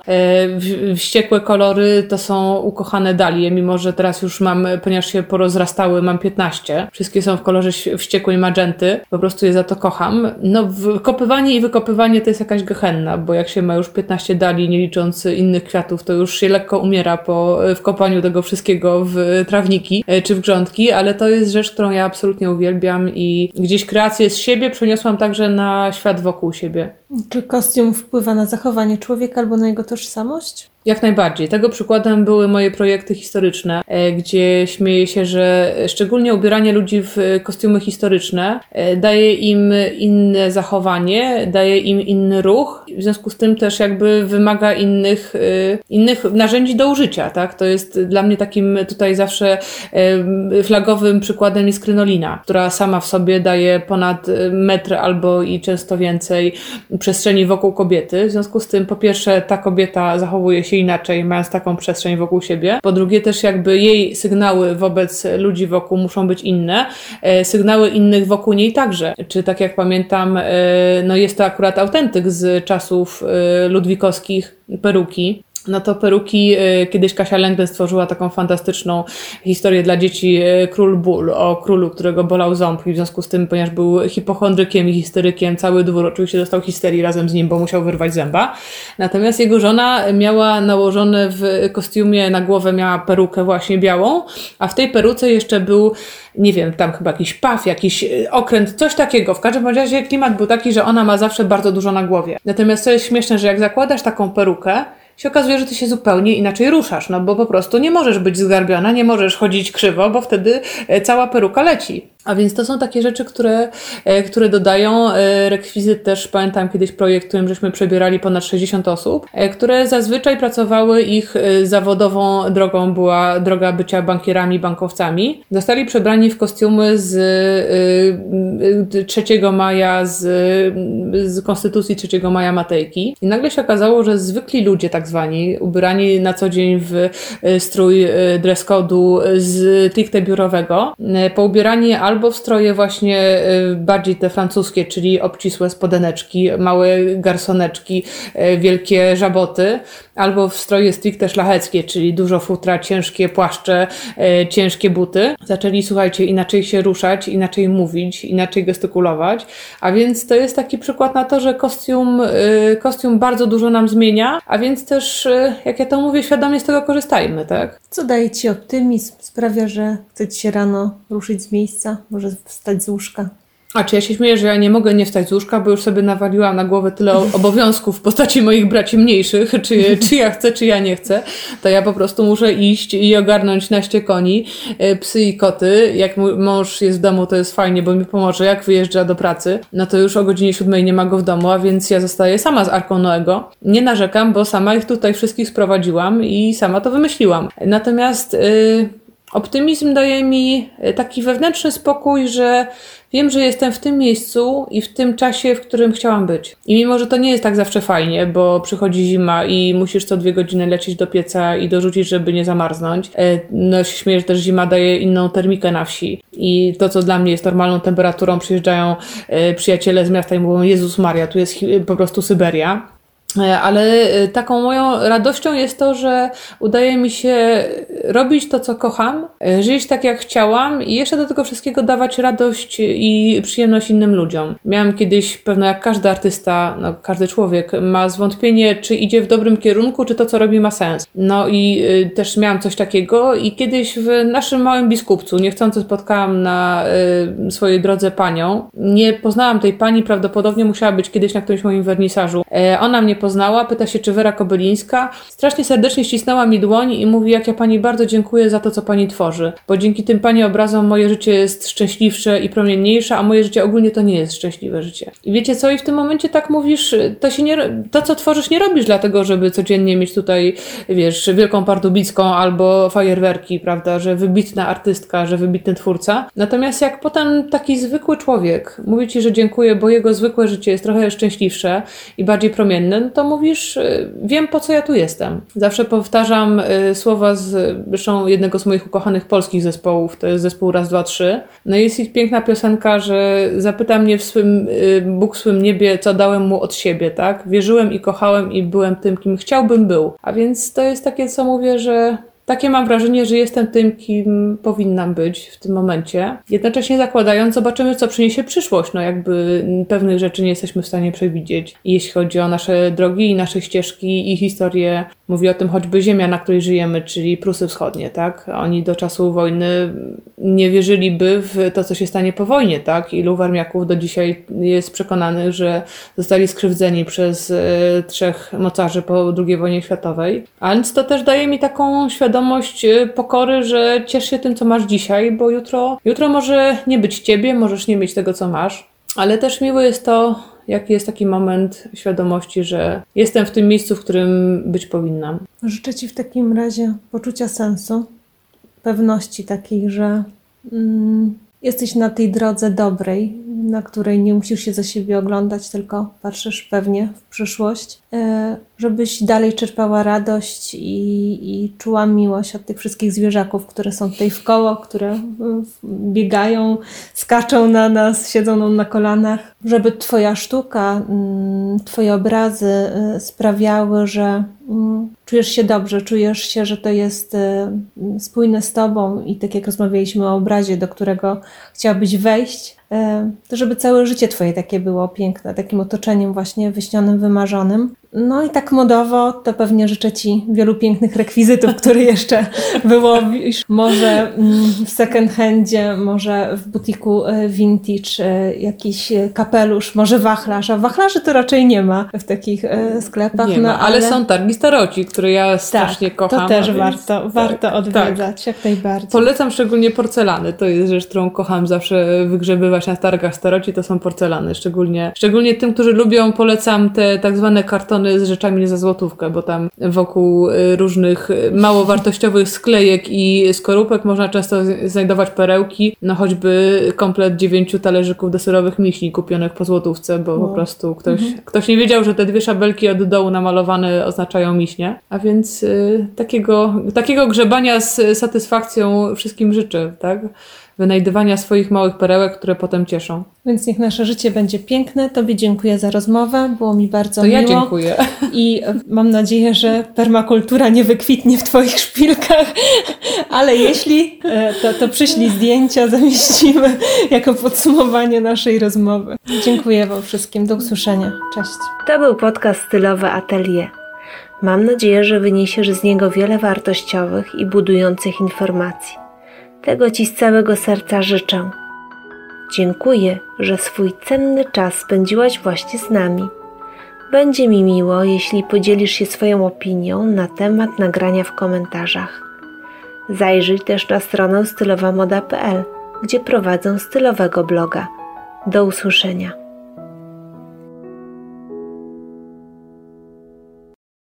y, wściekłe kolory, to są ukochane dalie, mimo że teraz już już mam, ponieważ się porozrastały, mam 15. Wszystkie są w kolorze wściekłej magenty. Po prostu je za to kocham. No, wykopywanie i wykopywanie to jest jakaś gehenna, bo jak się ma już 15 dali, nie licząc innych kwiatów, to już się lekko umiera po wkopaniu tego wszystkiego w trawniki e, czy w grządki, ale to jest rzecz, którą ja absolutnie uwielbiam i gdzieś kreację z siebie przeniosłam także na świat wokół siebie. Czy kostium wpływa na zachowanie człowieka albo na jego tożsamość? Jak najbardziej. Tego przykładem były moje projekty historyczne, e, gdzie śmieję się, że szczególnie ubieranie ludzi w kostiumy historyczne e, daje im inne zachowanie, daje im inny ruch, w związku z tym też jakby wymaga innych, e, innych narzędzi do użycia, tak? To jest dla mnie takim tutaj zawsze flagowym przykładem jest krynolina, która sama w sobie daje ponad metr albo i często więcej przestrzeni wokół kobiety. W związku z tym po pierwsze ta kobieta zachowuje się inaczej, mając taką przestrzeń wokół siebie. Po drugie, też jakby jej sygnały wobec ludzi wokół muszą być inne, e, sygnały innych wokół niej także. Czy tak jak pamiętam, e, no jest to akurat autentyk z czasów e, ludwikowskich peruki, no to peruki, y, kiedyś Kasia Lęgden stworzyła taką fantastyczną historię dla dzieci y, Król Ból, o królu, którego bolał ząb i w związku z tym, ponieważ był hipochondrykiem i histerykiem, cały dwór oczywiście dostał histerii razem z nim, bo musiał wyrwać zęba. Natomiast jego żona miała nałożone w kostiumie na głowę, miała perukę właśnie białą, a w tej peruce jeszcze był nie wiem, tam chyba jakiś paw, jakiś y, okręt, coś takiego. W każdym razie klimat był taki, że ona ma zawsze bardzo dużo na głowie. Natomiast co jest śmieszne, że jak zakładasz taką perukę, się okazuje, że ty się zupełnie inaczej ruszasz, no bo po prostu nie możesz być zgarbiona, nie możesz chodzić krzywo, bo wtedy e, cała peruka leci. A więc to są takie rzeczy, które, e, które dodają. E, rekwizyt też pamiętam kiedyś projekt, którym żeśmy przebierali ponad 60 osób, które zazwyczaj pracowały, ich zawodową drogą była droga bycia bankierami, bankowcami. Zostali przebrani w kostiumy z 3 maja, z, z Konstytucji 3 maja Matejki. I nagle się okazało, że zwykli ludzie, tak zwani, ubrani na co dzień w e, strój e, dress code'u z stricte biurowego, e, poubierani albo w stroje właśnie bardziej te francuskie, czyli obcisłe spodeneczki, małe garsoneczki, wielkie żaboty, albo w stroje stricte szlacheckie, czyli dużo futra, ciężkie płaszcze, ciężkie buty. Zaczęli, słuchajcie, inaczej się ruszać, inaczej mówić, inaczej gestykulować, a więc to jest taki przykład na to, że kostium, kostium bardzo dużo nam zmienia, a więc też, y, jak ja to mówię, świadomie z tego korzystajmy, tak? Co daje Ci optymizm, sprawia, że chce Ci się rano ruszyć z miejsca, może wstać z łóżka? A czy ja się śmieję, że ja nie mogę nie wstać z łóżka, bo już sobie nawaliłam na głowę tyle obowiązków w postaci moich braci mniejszych, czy, czy ja chcę, czy ja nie chcę, to ja po prostu muszę iść i ogarnąć naście koni, e, psy i koty. Jak mój mąż jest w domu, to jest fajnie, bo mi pomoże. Jak wyjeżdża do pracy, no to już o godzinie siódmej nie ma go w domu, a więc ja zostaję sama z Arką Noego. Nie narzekam, bo sama ich tutaj wszystkich sprowadziłam i sama to wymyśliłam. Natomiast... Yy, Optymizm daje mi taki wewnętrzny spokój, że Wiem, że jestem w tym miejscu i w tym czasie, w którym chciałam być. I mimo, że to nie jest tak zawsze fajnie, bo przychodzi zima i musisz co dwie godziny lecieć do pieca i dorzucić, żeby nie zamarznąć. E, no się śmieję, że też zima daje inną termikę na wsi. I to, co dla mnie jest normalną temperaturą, przyjeżdżają e, przyjaciele z miasta i mówią, Jezus Maria, tu jest po prostu Syberia. E, ale e, taką moją radością jest to, że udaje mi się robić to, co kocham, e, żyć tak, jak chciałam i jeszcze do tego wszystkiego dawać radość i przyjemność innym ludziom. Miałam kiedyś, pewno jak każdy artysta, no, każdy człowiek, ma zwątpienie, czy idzie w dobrym kierunku, czy to, co robi, ma sens. No i też miałam coś takiego i kiedyś w naszym małym biskupcu niechcący spotkałam na y, swojej drodze panią. Nie poznałam tej pani, prawdopodobnie musiała być kiedyś na którymś moim wernisażu. E, ona mnie poznała, pyta się, czy Wera Kobylińska. Strasznie serdecznie ścisnęła mi dłoń i mówi, jak ja pani bardzo dziękuję za to, co pani tworzy, bo dzięki tym pani obrazom moje życie jest szczęśliwsze i promienniejsze, a moje życie ogólnie to nie jest szczęśliwe życie. I wiecie co? I w tym momencie tak mówisz, to się nie, to co tworzysz nie robisz dlatego, żeby codziennie mieć tutaj, wiesz, wielką pardubicką albo fajerwerki, prawda, że wybitna artystka, że wybitny twórca. Natomiast jak potem taki zwykły człowiek mówi ci, że dziękuję, bo jego zwykłe życie jest trochę szczęśliwsze i bardziej promienne, to mówisz, y, wiem po co ja tu jestem. Zawsze powtarzam y, słowa z zresztą jednego z moich ukochanych polskich zespołów, to jest zespół Raz, Dwa, Trzy. No jest ich piękna piosenka, że zapyta mnie w swym, y, Bóg w swym niebie, co dałem mu od siebie, tak? Wierzyłem i kochałem i byłem tym, kim chciałbym był. A więc to jest takie, co mówię, że takie mam wrażenie, że jestem tym, kim powinnam być w tym momencie. Jednocześnie zakładając, zobaczymy, co przyniesie przyszłość. No jakby pewnych rzeczy nie jesteśmy w stanie przewidzieć. jeśli chodzi o nasze drogi i nasze ścieżki i historię, mówi o tym choćby ziemia, na której żyjemy, czyli Prusy Wschodnie, tak? Oni do czasu wojny nie wierzyliby w to, co się stanie po wojnie, tak? Ilu warmiaków do dzisiaj jest przekonanych, że zostali skrzywdzeni przez e, trzech mocarzy po II wojnie światowej. A więc to też daje mi taką świadomość e, pokory, że ciesz się tym, co masz dzisiaj, bo jutro, jutro może nie być ciebie, możesz nie mieć tego, co masz. Ale też miłe jest to, jaki jest taki moment świadomości, że jestem w tym miejscu, w którym być powinnam. Życzę Ci w takim razie poczucia sensu, pewności takiej, że mm, jesteś na tej drodze dobrej, na której nie musisz się za siebie oglądać, tylko patrzysz pewnie w przyszłość, e, żebyś dalej czerpała radość i, i czuła miłość od tych wszystkich zwierzaków, które są tutaj w koło, które biegają, skaczą na nas, siedzą na kolanach, żeby Twoja sztuka, mm, Twoje obrazy e, sprawiały, że mm, czujesz się dobrze, czujesz się, że to jest e, spójne z Tobą i tak jak rozmawialiśmy o obrazie, do którego chciałabyś wejść, E, to żeby całe życie Twoje takie było piękne, takim otoczeniem właśnie wyśnionym, wymarzonym. No i tak modowo to pewnie życzę Ci wielu pięknych rekwizytów, które jeszcze wyłowisz. Może mm, w second handzie, może w butiku e, vintage e, jakiś kapelusz, może wachlarz. A wachlarzy to raczej nie ma w takich sklepach. Nie no, ma, ale, ale, są targi staroci, które ja tak, strasznie tak, kocham. To też warto, tak, warto odwiedzać, tak. jak najbardziej. Polecam szczególnie porcelany. To jest rzecz, którą kocham zawsze wygrzebywać na targach staroci, to są porcelany. Szczególnie, szczególnie tym, którzy lubią, polecam te tak zwane kartony z rzeczami za złotówkę, bo tam wokół y, różnych y, mało wartościowych sklejek i skorupek można często znajdować perełki, no choćby komplet dziewięciu talerzyków deserowych miśni kupionych po złotówce, bo po prostu ktoś, mhm. ktoś nie wiedział, że te dwie szabelki od dołu namalowane oznaczają miśnie. A więc y, takiego, takiego grzebania z satysfakcją wszystkim życzę, tak? Wynajdywania swoich małych perełek, które potem cieszą. Więc niech nasze życie będzie piękne. Tobie dziękuję za rozmowę, było mi bardzo to miło. ja dziękuję. I mam nadzieję, że permakultura nie wykwitnie w Twoich szpilkach, ale jeśli, e, to, to przyślij zdjęcia, zamieścimy jako podsumowanie naszej rozmowy. Dziękuję Wam wszystkim. Do usłyszenia. Cześć. To był podcast stylowy Atelier. Mam nadzieję, że wyniesiesz z niego wiele wartościowych i budujących informacji. Tego Ci z całego serca życzę. Dziękuję, że swój cenny czas spędziłaś właśnie z nami. Będzie mi miło, jeśli podzielisz się swoją opinią na temat nagrania w komentarzach. Zajrzyj też na stronę stylowamoda.pl, gdzie prowadzę stylowego bloga. Do usłyszenia.